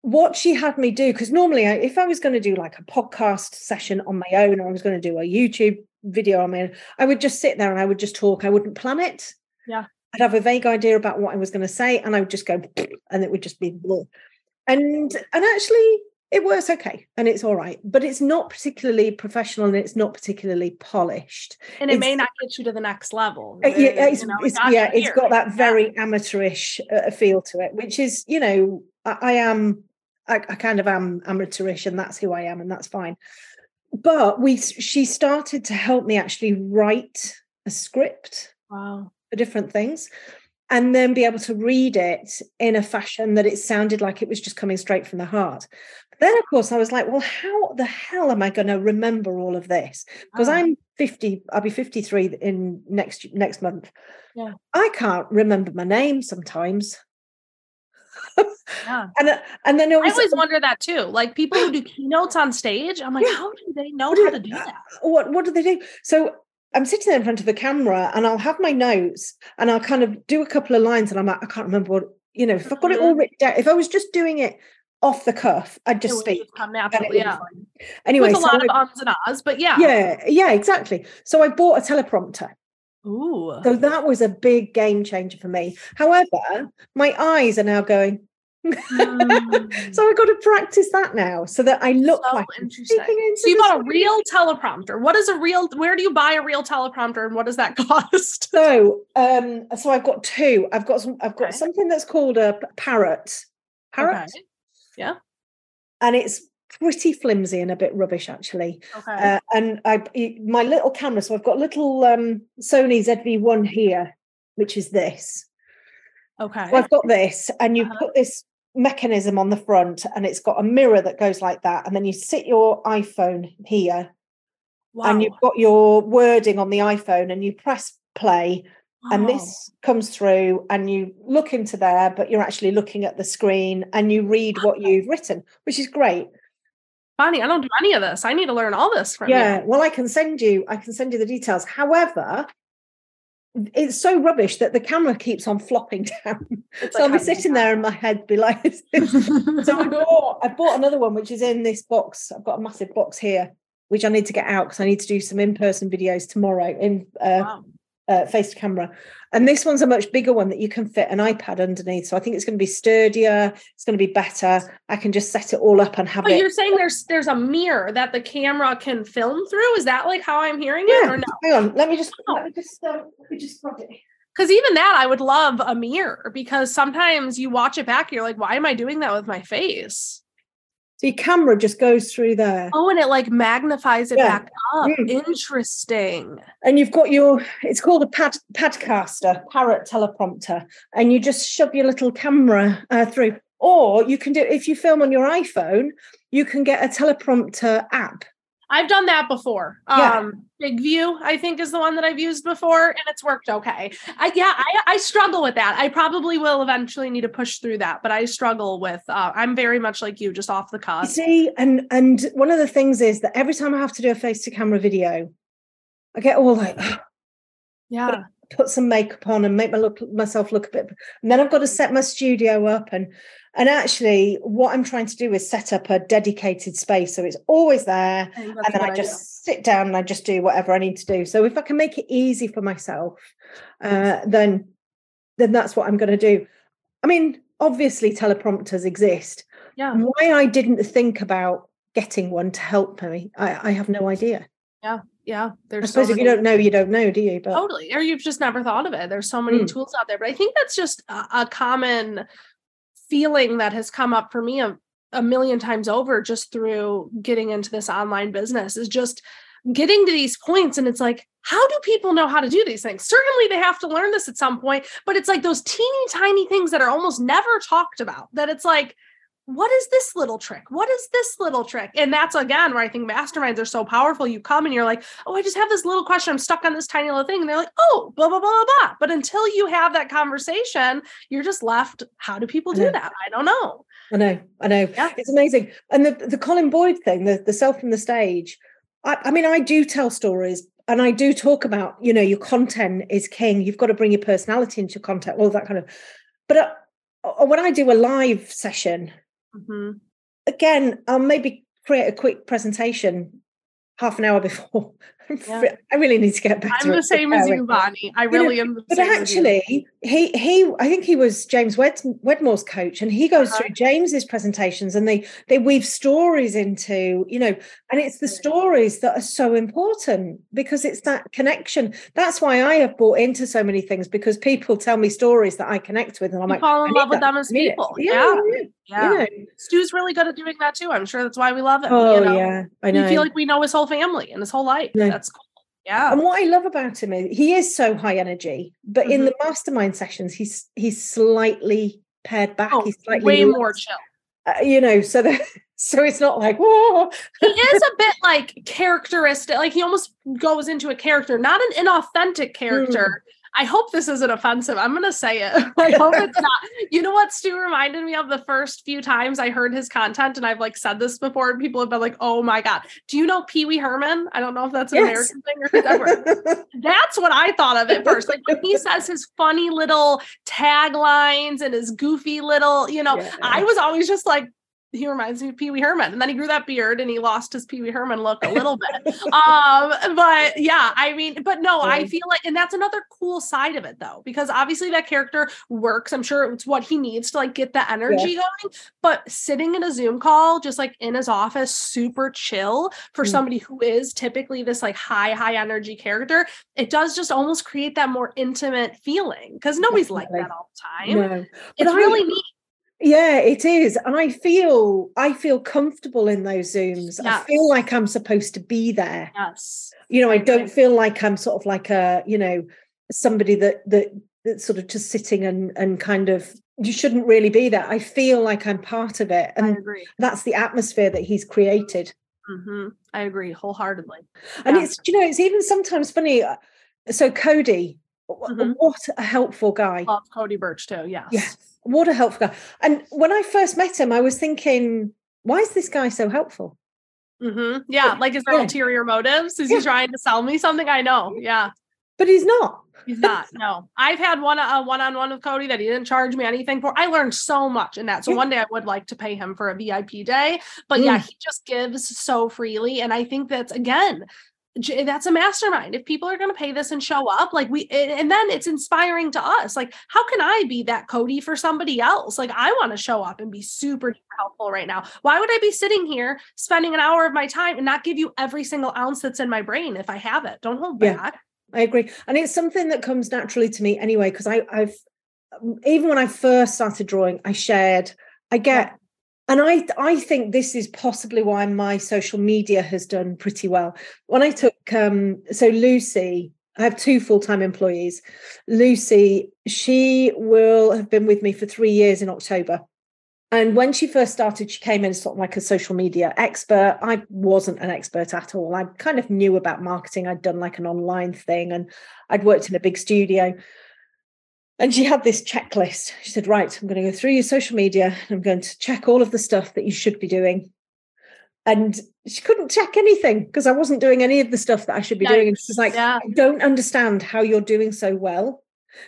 what she had me do, because normally, I, if I was going to do like a podcast session on my own, or I was going to do a YouTube video on my own, I would just sit there and I would just talk. I wouldn't plan it. Yeah. I'd have a vague idea about what I was going to say, and I would just go, and it would just be. And and actually, it works okay, and it's all right, but it's not particularly professional, and it's not particularly polished, and it it's, may not get you to the next level. Uh, yeah, it's, you know, it's, yeah, it's got that very amateurish uh, feel to it, which is, you know, I, I am, I, I kind of am amateurish, and that's who I am, and that's fine. But we, she started to help me actually write a script. Wow for different things and then be able to read it in a fashion that it sounded like it was just coming straight from the heart. But then, of course, I was like, well, how the hell am I going to remember all of this? Because oh. I'm 50, I'll be 53 in next next month. Yeah. I can't remember my name sometimes. yeah. and uh, and then was, I always wonder that too. Like people who do keynotes on stage, I'm like, yeah. how do they know how to do that? What what do they do? So I'm sitting there in front of the camera and I'll have my notes and I'll kind of do a couple of lines and I'm like, I can't remember what, you know, if I've got it all mm-hmm. written down, if I was just doing it off the cuff, I'd just speak. Just come naturally, yeah. Anyway, With a so lot I, of ums and ahs, but yeah. Yeah, yeah, exactly. So I bought a teleprompter. Ooh. So that was a big game changer for me. However, my eyes are now going, Mm. so I've got to practice that now so that I look so like interesting. So you bought a real teleprompter. What is a real? Where do you buy a real teleprompter, and what does that cost? So, um, so I've got two. I've got some. I've got okay. something that's called a parrot. Parrot. Okay. Yeah. And it's pretty flimsy and a bit rubbish actually. Okay. Uh, and I my little camera. So I've got little um, Sony ZV-1 here, which is this. Okay. So I've got this, and you uh-huh. put this mechanism on the front and it's got a mirror that goes like that and then you sit your iphone here wow. and you've got your wording on the iphone and you press play wow. and this comes through and you look into there but you're actually looking at the screen and you read what you've written which is great Bonny, I don't do any of this. I need to learn all this from yeah, you. well, I can send you, I can send you the details. However, it's so rubbish that the camera keeps on flopping down. It's so like I'll be sitting there and my head be like so I bought I bought another one which is in this box. I've got a massive box here, which I need to get out because I need to do some in-person videos tomorrow in uh, wow. Uh, face to camera. And this one's a much bigger one that you can fit an iPad underneath. So I think it's going to be sturdier. It's going to be better. I can just set it all up and have but it. You're saying there's there's a mirror that the camera can film through. Is that like how I'm hearing it? Yeah. Or no? Hang on. Let me just oh. let me just uh, let me just grab it. Because even that, I would love a mirror because sometimes you watch it back, you're like, why am I doing that with my face? So your camera just goes through there. Oh, and it like magnifies it yeah. back up. Mm. Interesting. And you've got your, it's called a pad padcaster, parrot teleprompter, and you just shove your little camera uh, through. Or you can do, if you film on your iPhone, you can get a teleprompter app I've done that before. Yeah. Um, BigVu, I think, is the one that I've used before, and it's worked okay. I, yeah, I, I struggle with that. I probably will eventually need to push through that, but I struggle with. Uh, I'm very much like you, just off the cuff. See, and and one of the things is that every time I have to do a face to camera video, I get all like, yeah, put some makeup on and make my look myself look a bit, and then I've got to set my studio up and and actually, what I'm trying to do is set up a dedicated space. So it's always there. And then I just sit down and I just do whatever I need to do. So if I can make it easy for myself, uh, then then that's what I'm going to do. I mean, obviously teleprompters exist. Yeah. Why I didn't think about getting one to help me, I, I have no idea. Yeah. Yeah. There's I suppose so if you don't know, you don't know, do you? But totally. Or you've just never thought of it. There's so many mm. tools out there. But I think that's just a, a common feeling that has come up for me a, a million times over just through getting into this online business is just getting to these points and it's like how do people know how to do these things? Certainly they have to learn this at some point but it's like those teeny tiny things that are almost never talked about that it's like what is this little trick? What is this little trick? And that's again where I think masterminds are so powerful. You come and you're like, oh, I just have this little question. I'm stuck on this tiny little thing. And they're like, oh, blah, blah, blah, blah, blah. But until you have that conversation, you're just left. How do people do I that? I don't know. I know. I know. Yeah. It's amazing. And the, the Colin Boyd thing, the, the self from the stage, I, I mean, I do tell stories, and I do talk about, you know, your content is king. You've got to bring your personality into your content, all that kind of. But uh, when I do a live session, Mm-hmm. Again, I'll maybe create a quick presentation half an hour before. Yeah. I really need to get better. I'm the same as you, Bonny. I really you know, am. but actually, he he I think he was James Wed, Wedmore's coach, and he goes uh-huh. through James's presentations, and they they weave stories into you know, and it's the stories that are so important because it's that connection. That's why I have bought into so many things because people tell me stories that I connect with, and I'm you like, fall in love with them as people. Yeah. yeah. Yeah. You know. Stu's really good at doing that too. I'm sure that's why we love him. Oh, you know? yeah. I know. We feel like we know his whole family and his whole life. That's cool. Yeah. And what I love about him is he is so high energy, but mm-hmm. in the mastermind sessions, he's he's slightly pared back. Oh, he's slightly way more chill. Uh, you know, so that so it's not like whoa. he is a bit like characteristic, like he almost goes into a character, not an inauthentic character. Mm I hope this isn't offensive. I'm going to say it. I hope it's not. You know what Stu reminded me of the first few times I heard his content, and I've like said this before, and people have been like, "Oh my god, do you know Pee Wee Herman?" I don't know if that's an yes. American thing or whatever. that's what I thought of at first. Like when he says his funny little taglines and his goofy little, you know, yeah. I was always just like, he reminds me of Pee Wee Herman. And then he grew that beard and he lost his Pee Wee Herman look a little bit. um, but yeah, I mean, but no, I feel like, and that's another cool side of it though, because obviously that character works. I'm sure it's what he needs to like get the energy yeah. going. But sitting in a Zoom call, just like in his office, super chill for mm. somebody who is typically this like high, high energy character, it does just almost create that more intimate feeling because nobody's Definitely. like that all the time. No. It's I, really neat yeah it is. And i feel i feel comfortable in those zooms. Yes. i feel like i'm supposed to be there. Yes. You know i don't feel like i'm sort of like a you know somebody that that that's sort of just sitting and and kind of you shouldn't really be there. I feel like i'm part of it and that's the atmosphere that he's created. Mm-hmm. i agree wholeheartedly. And yeah. it's you know it's even sometimes funny uh, so cody mm-hmm. what a helpful guy. Love cody birch too yes. Yeah what a helpful guy. And when I first met him, I was thinking, why is this guy so helpful? Mm-hmm. Yeah, like is there yeah. ulterior motives? Is yeah. he trying to sell me something? I know. Yeah, but he's not. He's not. No, I've had one a one on one with Cody that he didn't charge me anything for. I learned so much in that. So yeah. one day I would like to pay him for a VIP day. But mm. yeah, he just gives so freely, and I think that's again that's a mastermind. If people are going to pay this and show up like we and then it's inspiring to us. Like how can i be that cody for somebody else? Like i want to show up and be super helpful right now. Why would i be sitting here spending an hour of my time and not give you every single ounce that's in my brain if i have it? Don't hold yeah, back. I agree. And it's something that comes naturally to me anyway because i i've um, even when i first started drawing i shared i get and I I think this is possibly why my social media has done pretty well. When I took um, so Lucy, I have two full-time employees. Lucy, she will have been with me for three years in October. And when she first started, she came in sort of like a social media expert. I wasn't an expert at all. I kind of knew about marketing. I'd done like an online thing and I'd worked in a big studio. And she had this checklist. She said, Right, I'm going to go through your social media and I'm going to check all of the stuff that you should be doing. And she couldn't check anything because I wasn't doing any of the stuff that I should be doing. And she's like, yeah. I don't understand how you're doing so well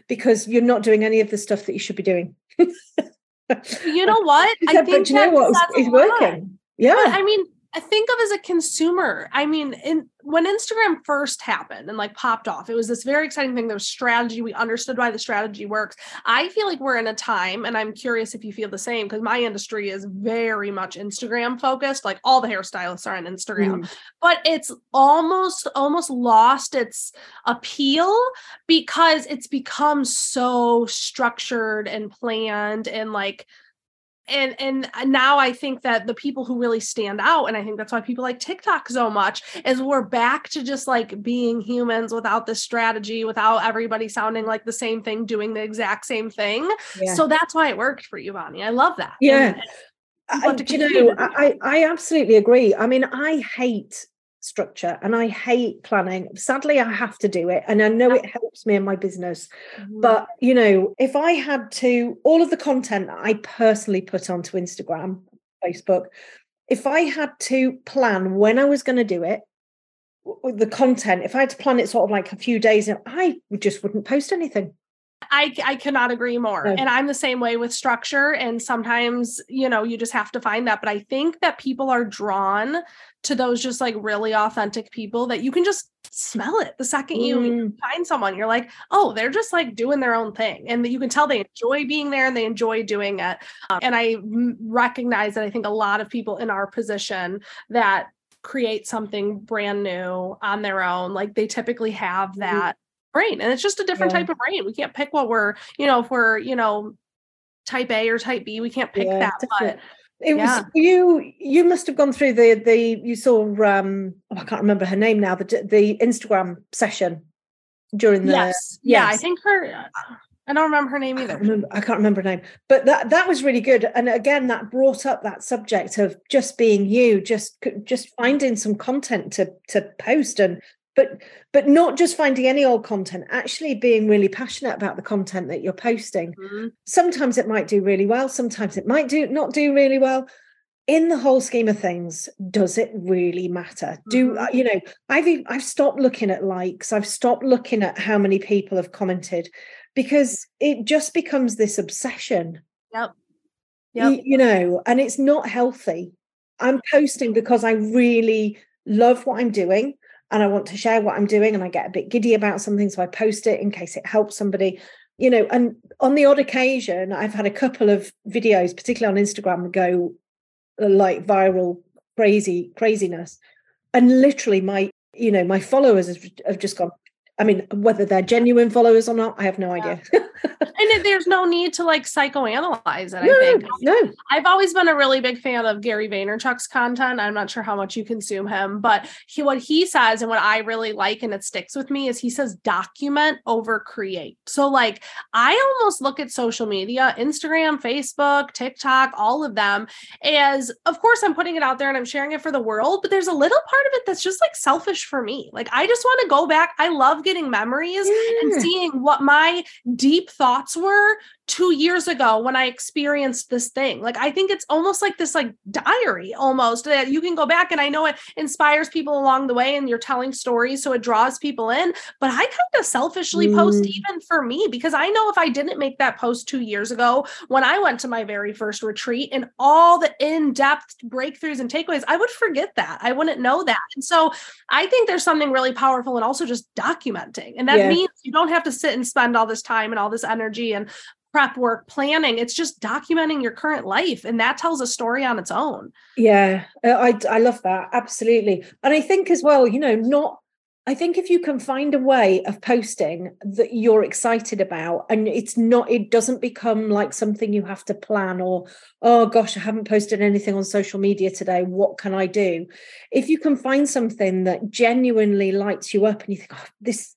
because you're not doing any of the stuff that you should be doing. you know what? Said, I think but you know what? It's, it's working. Yeah. But, I mean, I think of as a consumer. I mean, in when Instagram first happened and like popped off, it was this very exciting thing. There was strategy. We understood why the strategy works. I feel like we're in a time, and I'm curious if you feel the same because my industry is very much Instagram focused. Like all the hairstylists are on Instagram, mm. but it's almost almost lost its appeal because it's become so structured and planned and like and and now i think that the people who really stand out and i think that's why people like tiktok so much is we're back to just like being humans without the strategy without everybody sounding like the same thing doing the exact same thing. Yeah. so that's why it worked for you bonny. I love that. Yeah. And, you know I, I absolutely agree. I mean i hate structure and I hate planning. Sadly, I have to do it and I know it helps me in my business. Mm-hmm. But, you know, if I had to, all of the content that I personally put onto Instagram, Facebook, if I had to plan when I was going to do it, the content, if I had to plan it sort of like a few days, I just wouldn't post anything. I, I cannot agree more. And I'm the same way with structure. And sometimes, you know, you just have to find that. But I think that people are drawn to those just like really authentic people that you can just smell it the second you mm. find someone. You're like, oh, they're just like doing their own thing. And you can tell they enjoy being there and they enjoy doing it. Um, and I recognize that I think a lot of people in our position that create something brand new on their own, like they typically have mm. that brain and it's just a different yeah. type of brain we can't pick what we're you know if we're you know type a or type b we can't pick yeah, that but it yeah. was you you must have gone through the the you saw um oh, i can't remember her name now the the instagram session during the yes, yes. yeah i think her I don't remember her name either. I can't remember, I can't remember her name, but that that was really good. And again, that brought up that subject of just being you, just just finding some content to to post and but but not just finding any old content actually being really passionate about the content that you're posting. Mm-hmm. sometimes it might do really well sometimes it might do not do really well. In the whole scheme of things does it really matter? Do mm-hmm. Uh, you know i've i've stopped looking at likes i've stopped looking at how many people have commented because it just becomes this obsession. Yep. Yep. you, you know and it's not healthy. I'm posting because i really love what i'm doing and I want to share what I'm doing and I get a bit giddy about something. So I post it in case it helps somebody, you know. And on the odd occasion, I've had a couple of videos, particularly on Instagram, go like viral crazy craziness. And literally my, you know, my followers have just gone, I mean, whether they're genuine followers or not, I have no yeah. idea. and there's no need to like psychoanalyze it. No, I think. No. I've always been a really big fan of Gary Vaynerchuk's content. I'm not sure how much you consume him, but he what he says and what I really like and it sticks with me is he says document over create. So like I almost look at social media, Instagram, Facebook, TikTok, all of them as of course I'm putting it out there and I'm sharing it for the world, but there's a little part of it that's just like selfish for me. Like I just want to go back. I love getting memories yeah. and seeing what my deep thoughts were two years ago when I experienced this thing. Like I think it's almost like this like diary almost that you can go back and I know it inspires people along the way and you're telling stories so it draws people in. But I kind of selfishly mm. post even for me because I know if I didn't make that post two years ago when I went to my very first retreat and all the in-depth breakthroughs and takeaways, I would forget that. I wouldn't know that. And so I think there's something really powerful and also just documenting. And that yeah. means you don't have to sit and spend all this time and all this energy and prep work, planning. It's just documenting your current life, and that tells a story on its own. Yeah, I I love that absolutely, and I think as well, you know, not. I think if you can find a way of posting that you're excited about, and it's not, it doesn't become like something you have to plan or, oh gosh, I haven't posted anything on social media today. What can I do? If you can find something that genuinely lights you up and you think, oh, this,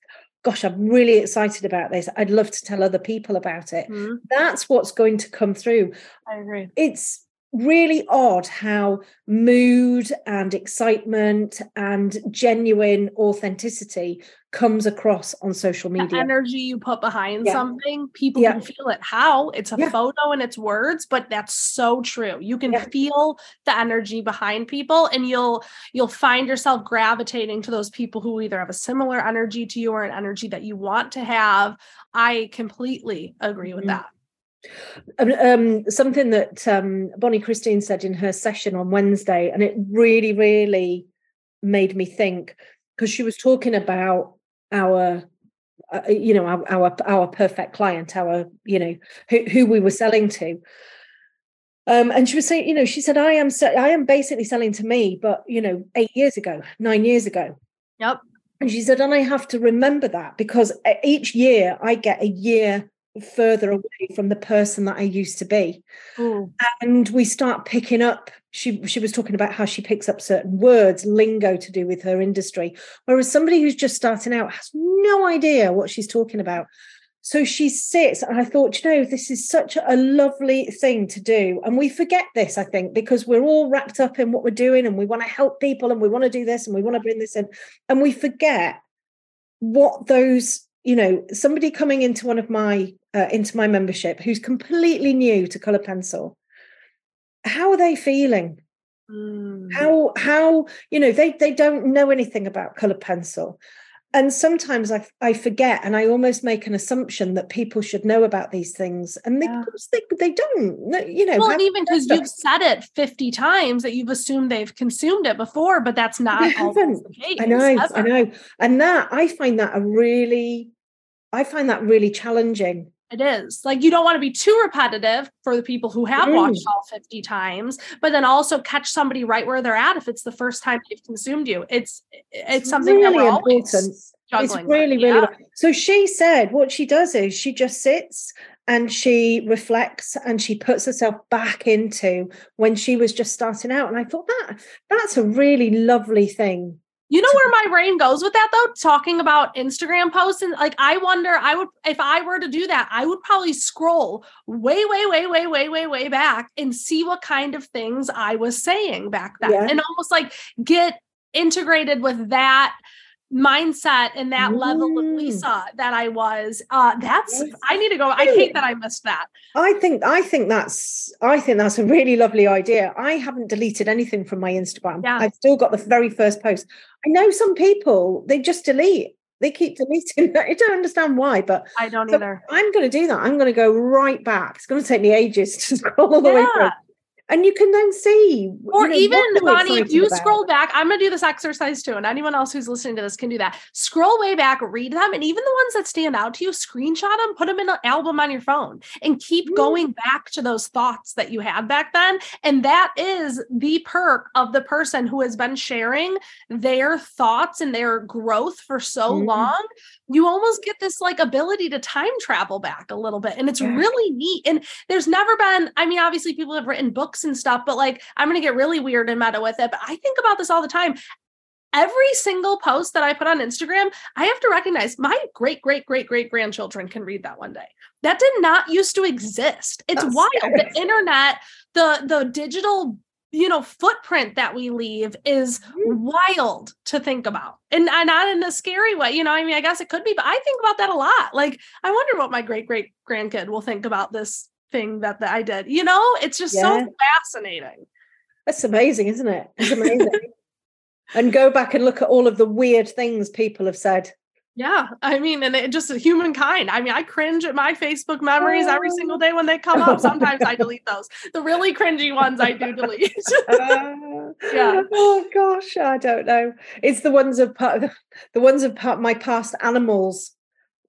gosh, I'm really excited about this. I'd love to tell other people about it. Mm-hmm. That's what's going to come through. I agree. It's really odd how mood and excitement and genuine authenticity comes across on social media. The energy you put behind yeah. something, people yeah. can feel it. How? It's a yeah. photo and it's words, but that's so true. You can feel the energy behind people and you'll you'll find yourself gravitating to those people who either have a similar energy to you or an energy that you want to have. I completely agree with mm-hmm. that. Um, um, something that um, Bonnie Christine said in her session on Wednesday, and it really, really made me think because she was talking about our uh, you know our, our, our perfect client our you know who, who we were selling to um, and she was saying you know she said i am i am basically selling to me but you know eight years ago nine years ago yep and she said and i have to remember that because each year i get a year further away from the person that I used to be. Ooh. And we start picking up. She she was talking about how she picks up certain words, lingo to do with her industry, whereas somebody who's just starting out has no idea what she's talking about. So she sits, and I thought, you know, this is such a lovely thing to do. And we forget this, I think, because we're all wrapped up in what we're doing and we want to help people and we want to do this and we want to bring this in. And we forget what those you know somebody coming into one of my uh, into my membership who's completely new to color pencil how are they feeling mm. how how you know they they don't know anything about color pencil and sometimes I, I forget and I almost make an assumption that people should know about these things and they, yeah. they, they don't you know well even because you've said it 50 times that you've assumed they've consumed it before but that's not I haven't. I know ever. I know and that I find that a really I find that really challenging it is like you don't want to be too repetitive for the people who have mm. watched all 50 times, but then also catch somebody right where they're at if it's the first time they've consumed you. It's it's something really that we're important. It's really, with. really. Yeah. So she said what she does is she just sits and she reflects and she puts herself back into when she was just starting out. And I thought that that's a really lovely thing you know where my brain goes with that though? Talking about Instagram posts and like I wonder I would if I were to do that, I would probably scroll way, way, way, way, way, way, way back and see what kind of things I was saying back then. Yeah. And almost like get integrated with that mindset and that mm. level of mm. Lisa that I was. Uh that's. I need to go. I hate that I missed that. I think I think that's I think that's a really lovely idea. I haven't deleted anything from my Instagram. Yeah. I've still got the very first post. I know some people they just delete. They keep deleting. I don't understand why, but I don't either. I'm going to do that. I'm going to go right back. It's going to take me ages to scroll all the yeah. way through and you can then see or you know, even bonny if you about. scroll back i'm going to do this exercise too and anyone else who's listening to this can do that scroll way back read them and even the ones that stand out to you screenshot them put them in an album on your phone and keep mm. going back to those thoughts that you had back then and that is the perk of the person who has been sharing their thoughts and their growth for so mm. long you almost get this like ability to time travel back a little bit and it's yeah. really neat and there's never been i mean obviously people have written books and stuff but like i'm going to get really weird and meta with it but i think about this all the time. Every single post that i put on instagram i have to recognize my great great great great grandchildren can read that one day. That did not used to exist. It's That's wild. Scary. the internet the the digital you know footprint that we leave is mm-hmm. wild to think about and, and not in a scary way you know i mean i guess it could be but i think about that a lot. Like i wonder what my great great grandkid will think about this thing that, that i did you know it's just yeah. so fascinating that's amazing isn't it it's amazing and go back and look at all of the weird things people have said yeah, I mean, and it just humankind. I mean, I cringe at my Facebook memories every single day when they come up. Sometimes I delete those. The really cringy ones I do delete. uh, yeah. Oh gosh, I don't know. It's the ones of the ones of my past animals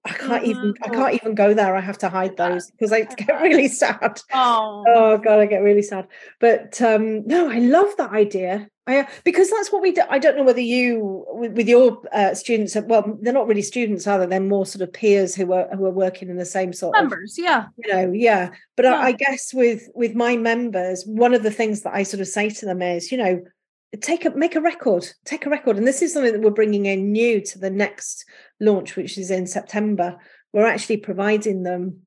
I can't mm-hmm. even I can't even go there. I have to hide those because I get really sad. Oh. oh god, I get really sad. But um no, I love that idea. I because that's what we do. I don't know whether you with, with your uh, students well, they're not really students, are they? They're more sort of peers who are who are working in the same sort members, of members, yeah. You know, yeah. But yeah. I, I guess with with my members, one of the things that I sort of say to them is, you know, take a make a record take a record. And this is something that we're bringing in new to the next launch which is in september. We're actually providing them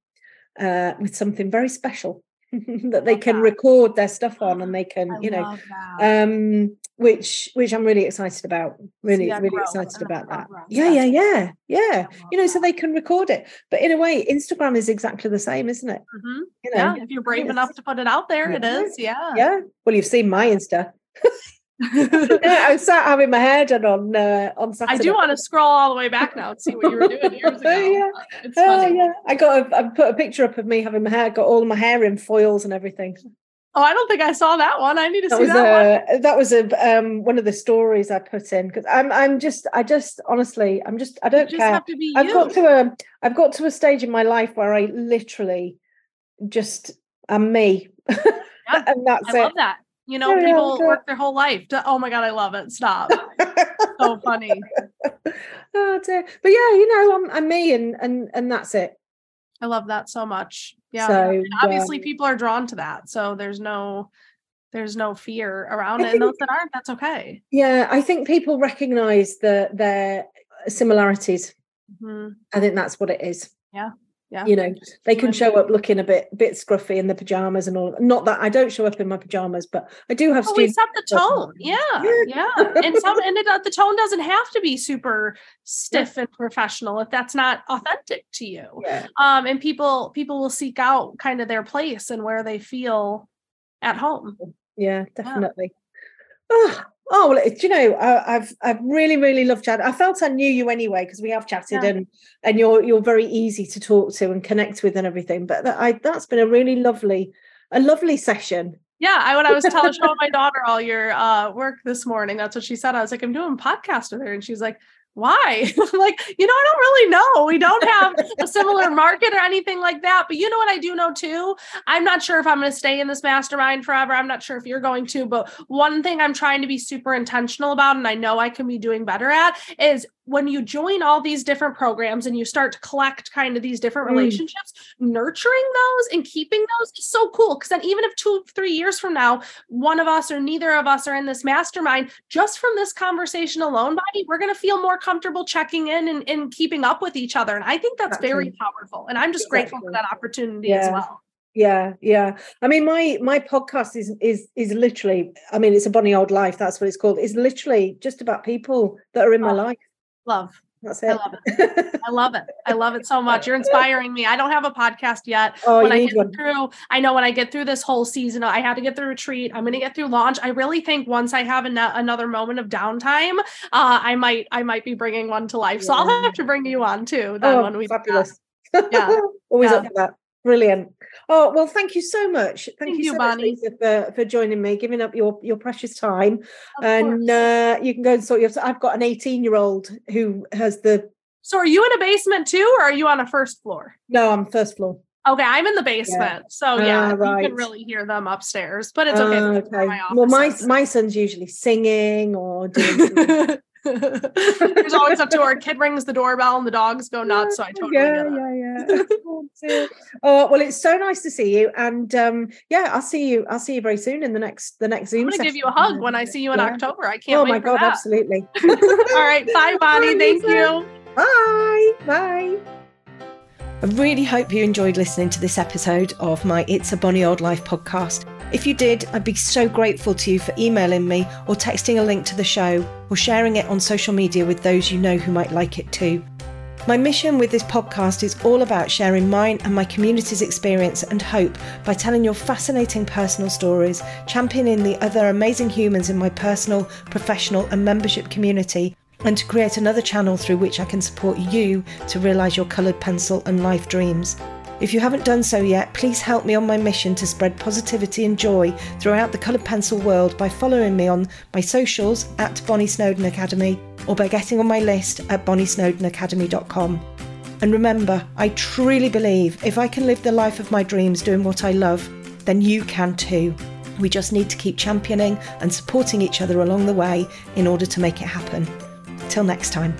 uh, with something very special that they can record their stuff on and they can I you know um which which i'm really excited about really really excited about that. yeah yeah yeah yeah. You know that. so they can record it. But in a way instagram is exactly the same isn't it? Mm-hmm. you know? Yeah if you're brave enough to put it out there yeah. it is. Yeah. Yeah. Well you've seen my insta yeah, I sat having my hair done on uh, on Saturday. I do want to scroll all the way back now and see what you were doing years ago. yeah. It's funny. Uh, yeah. I got a, I put a picture up of me having my hair, got all my hair in foils and everything. Oh, I don't think I saw that one. I need to that see that a, one. That was a um, one of the stories I put in because I'm I'm just I just honestly I'm just I don't care. I've got to a I've got to a stage in my life where I literally just am me. Yeah, and that's I it. love that. You know, yeah, people yeah. work their whole life. To, oh my god, I love it. Stop. so funny. Oh dear. But yeah, you know, I'm, I'm me, and and and that's it. I love that so much. Yeah. So, obviously, people are drawn to that. So there's no there's no fear around I it. Think, and those that aren't, that's okay. Yeah, I think people recognize the their similarities. Mm-hmm. I think that's what it is. Yeah. Yeah. You know, they can show up looking a bit bit scruffy in the pajamas and all. Not that I don't show up in my pajamas, but I do have. Oh, we set the tone. Yeah, yeah, yeah. and some and it, uh, the tone doesn't have to be super stiff yeah. and professional if that's not authentic to you. Yeah. Um, and people people will seek out kind of their place and where they feel at home. Yeah, definitely. Yeah. Oh, Oh well, you know, I, have I've really really loved chat. I felt I knew you anyway because we have chatted, yeah. and and you're you're very easy to talk to and connect with and everything. But that, I, that's been a really lovely a lovely session. Yeah, I when I was telling showing my daughter all your uh, work this morning, that's what she said. I was like, I'm doing a podcast with her, and she's like, why? I'm like, you know, I don't really know. We don't have a similar market or anything like that. But you know what I do know too? I'm not sure if I'm going to stay in this mastermind forever. I'm not sure if you're going to. But one thing I'm trying to be super intentional about, and I know I can be doing better at, is when you join all these different programs and you start to collect kind of these different mm. relationships, nurturing those and keeping those is so cool. Because then, even if two, three years from now, one of us or neither of us are in this mastermind, just from this conversation alone, Bonny, we're going to feel more comfortable checking in and, and, keeping up with each other. And I think that's exactly. very powerful. And I'm just exactly. grateful for that opportunity yeah. as well yeah yeah i mean my my podcast is is is literally i mean it's a bonny old life that's what it's called it's literally just about people that are in my oh. life Love. That's it. I love it. I love it. I love it so much. You're inspiring me. I don't have a podcast yet. Oh, when I get one. through, I know when I get through this whole season, I had to get through retreat. I'm going to get through launch. I really think once I have an- another moment of downtime, uh, I might, I might be bringing one to life. So I'll have to bring you on too. Then oh, when we fabulous. Yeah, always yeah. up for that. Brilliant. Oh well, thank you so much. Thank, thank you, so Bonny. much, for, for joining me, giving up your your precious time. Of and uh, you can go and sort your. I've got an eighteen year old who has the. So are you in a basement too, or are you on a first floor? No, I'm first floor. Okay, I'm in the basement, yeah. so yeah, right. you can really hear them upstairs, but it's okay. Uh, okay. My well, my my son's usually singing or doing. There's always up to our kid rings the doorbell and the dogs go nuts. So I totally yeah, yeah, yeah. oh well, it's so nice to see you, and um, yeah, I'll see you. I'll see you very soon in the next the next Zoom. I'm gonna give you a hug when I see you in yeah. October. I can't. Oh my god, that. absolutely. All right, bye, Bonny. Thank you. Bye, bye. I really hope you enjoyed listening to this episode of my It's a Bonny Old Life podcast. If you did, I'd be so grateful to you for emailing me or texting a link to the show or sharing it on social media with those you know who might like it too. My mission with this podcast is all about sharing mine and my community's experience and hope by telling your fascinating personal stories, championing the other amazing humans in my personal, professional, and membership community, and to create another channel through which I can support you to realise your coloured pencil and life dreams. If you haven't done so yet, please help me on my mission to spread positivity and joy throughout the coloured pencil world by following me on my socials at Bonny Snowdon Academy or by getting on my list at bonnysnowdonacademy.com. And remember, I truly believe if I can live the life of my dreams doing what I love, then you can too. We just need to keep championing and supporting each other along the way in order to make it happen. Till next time.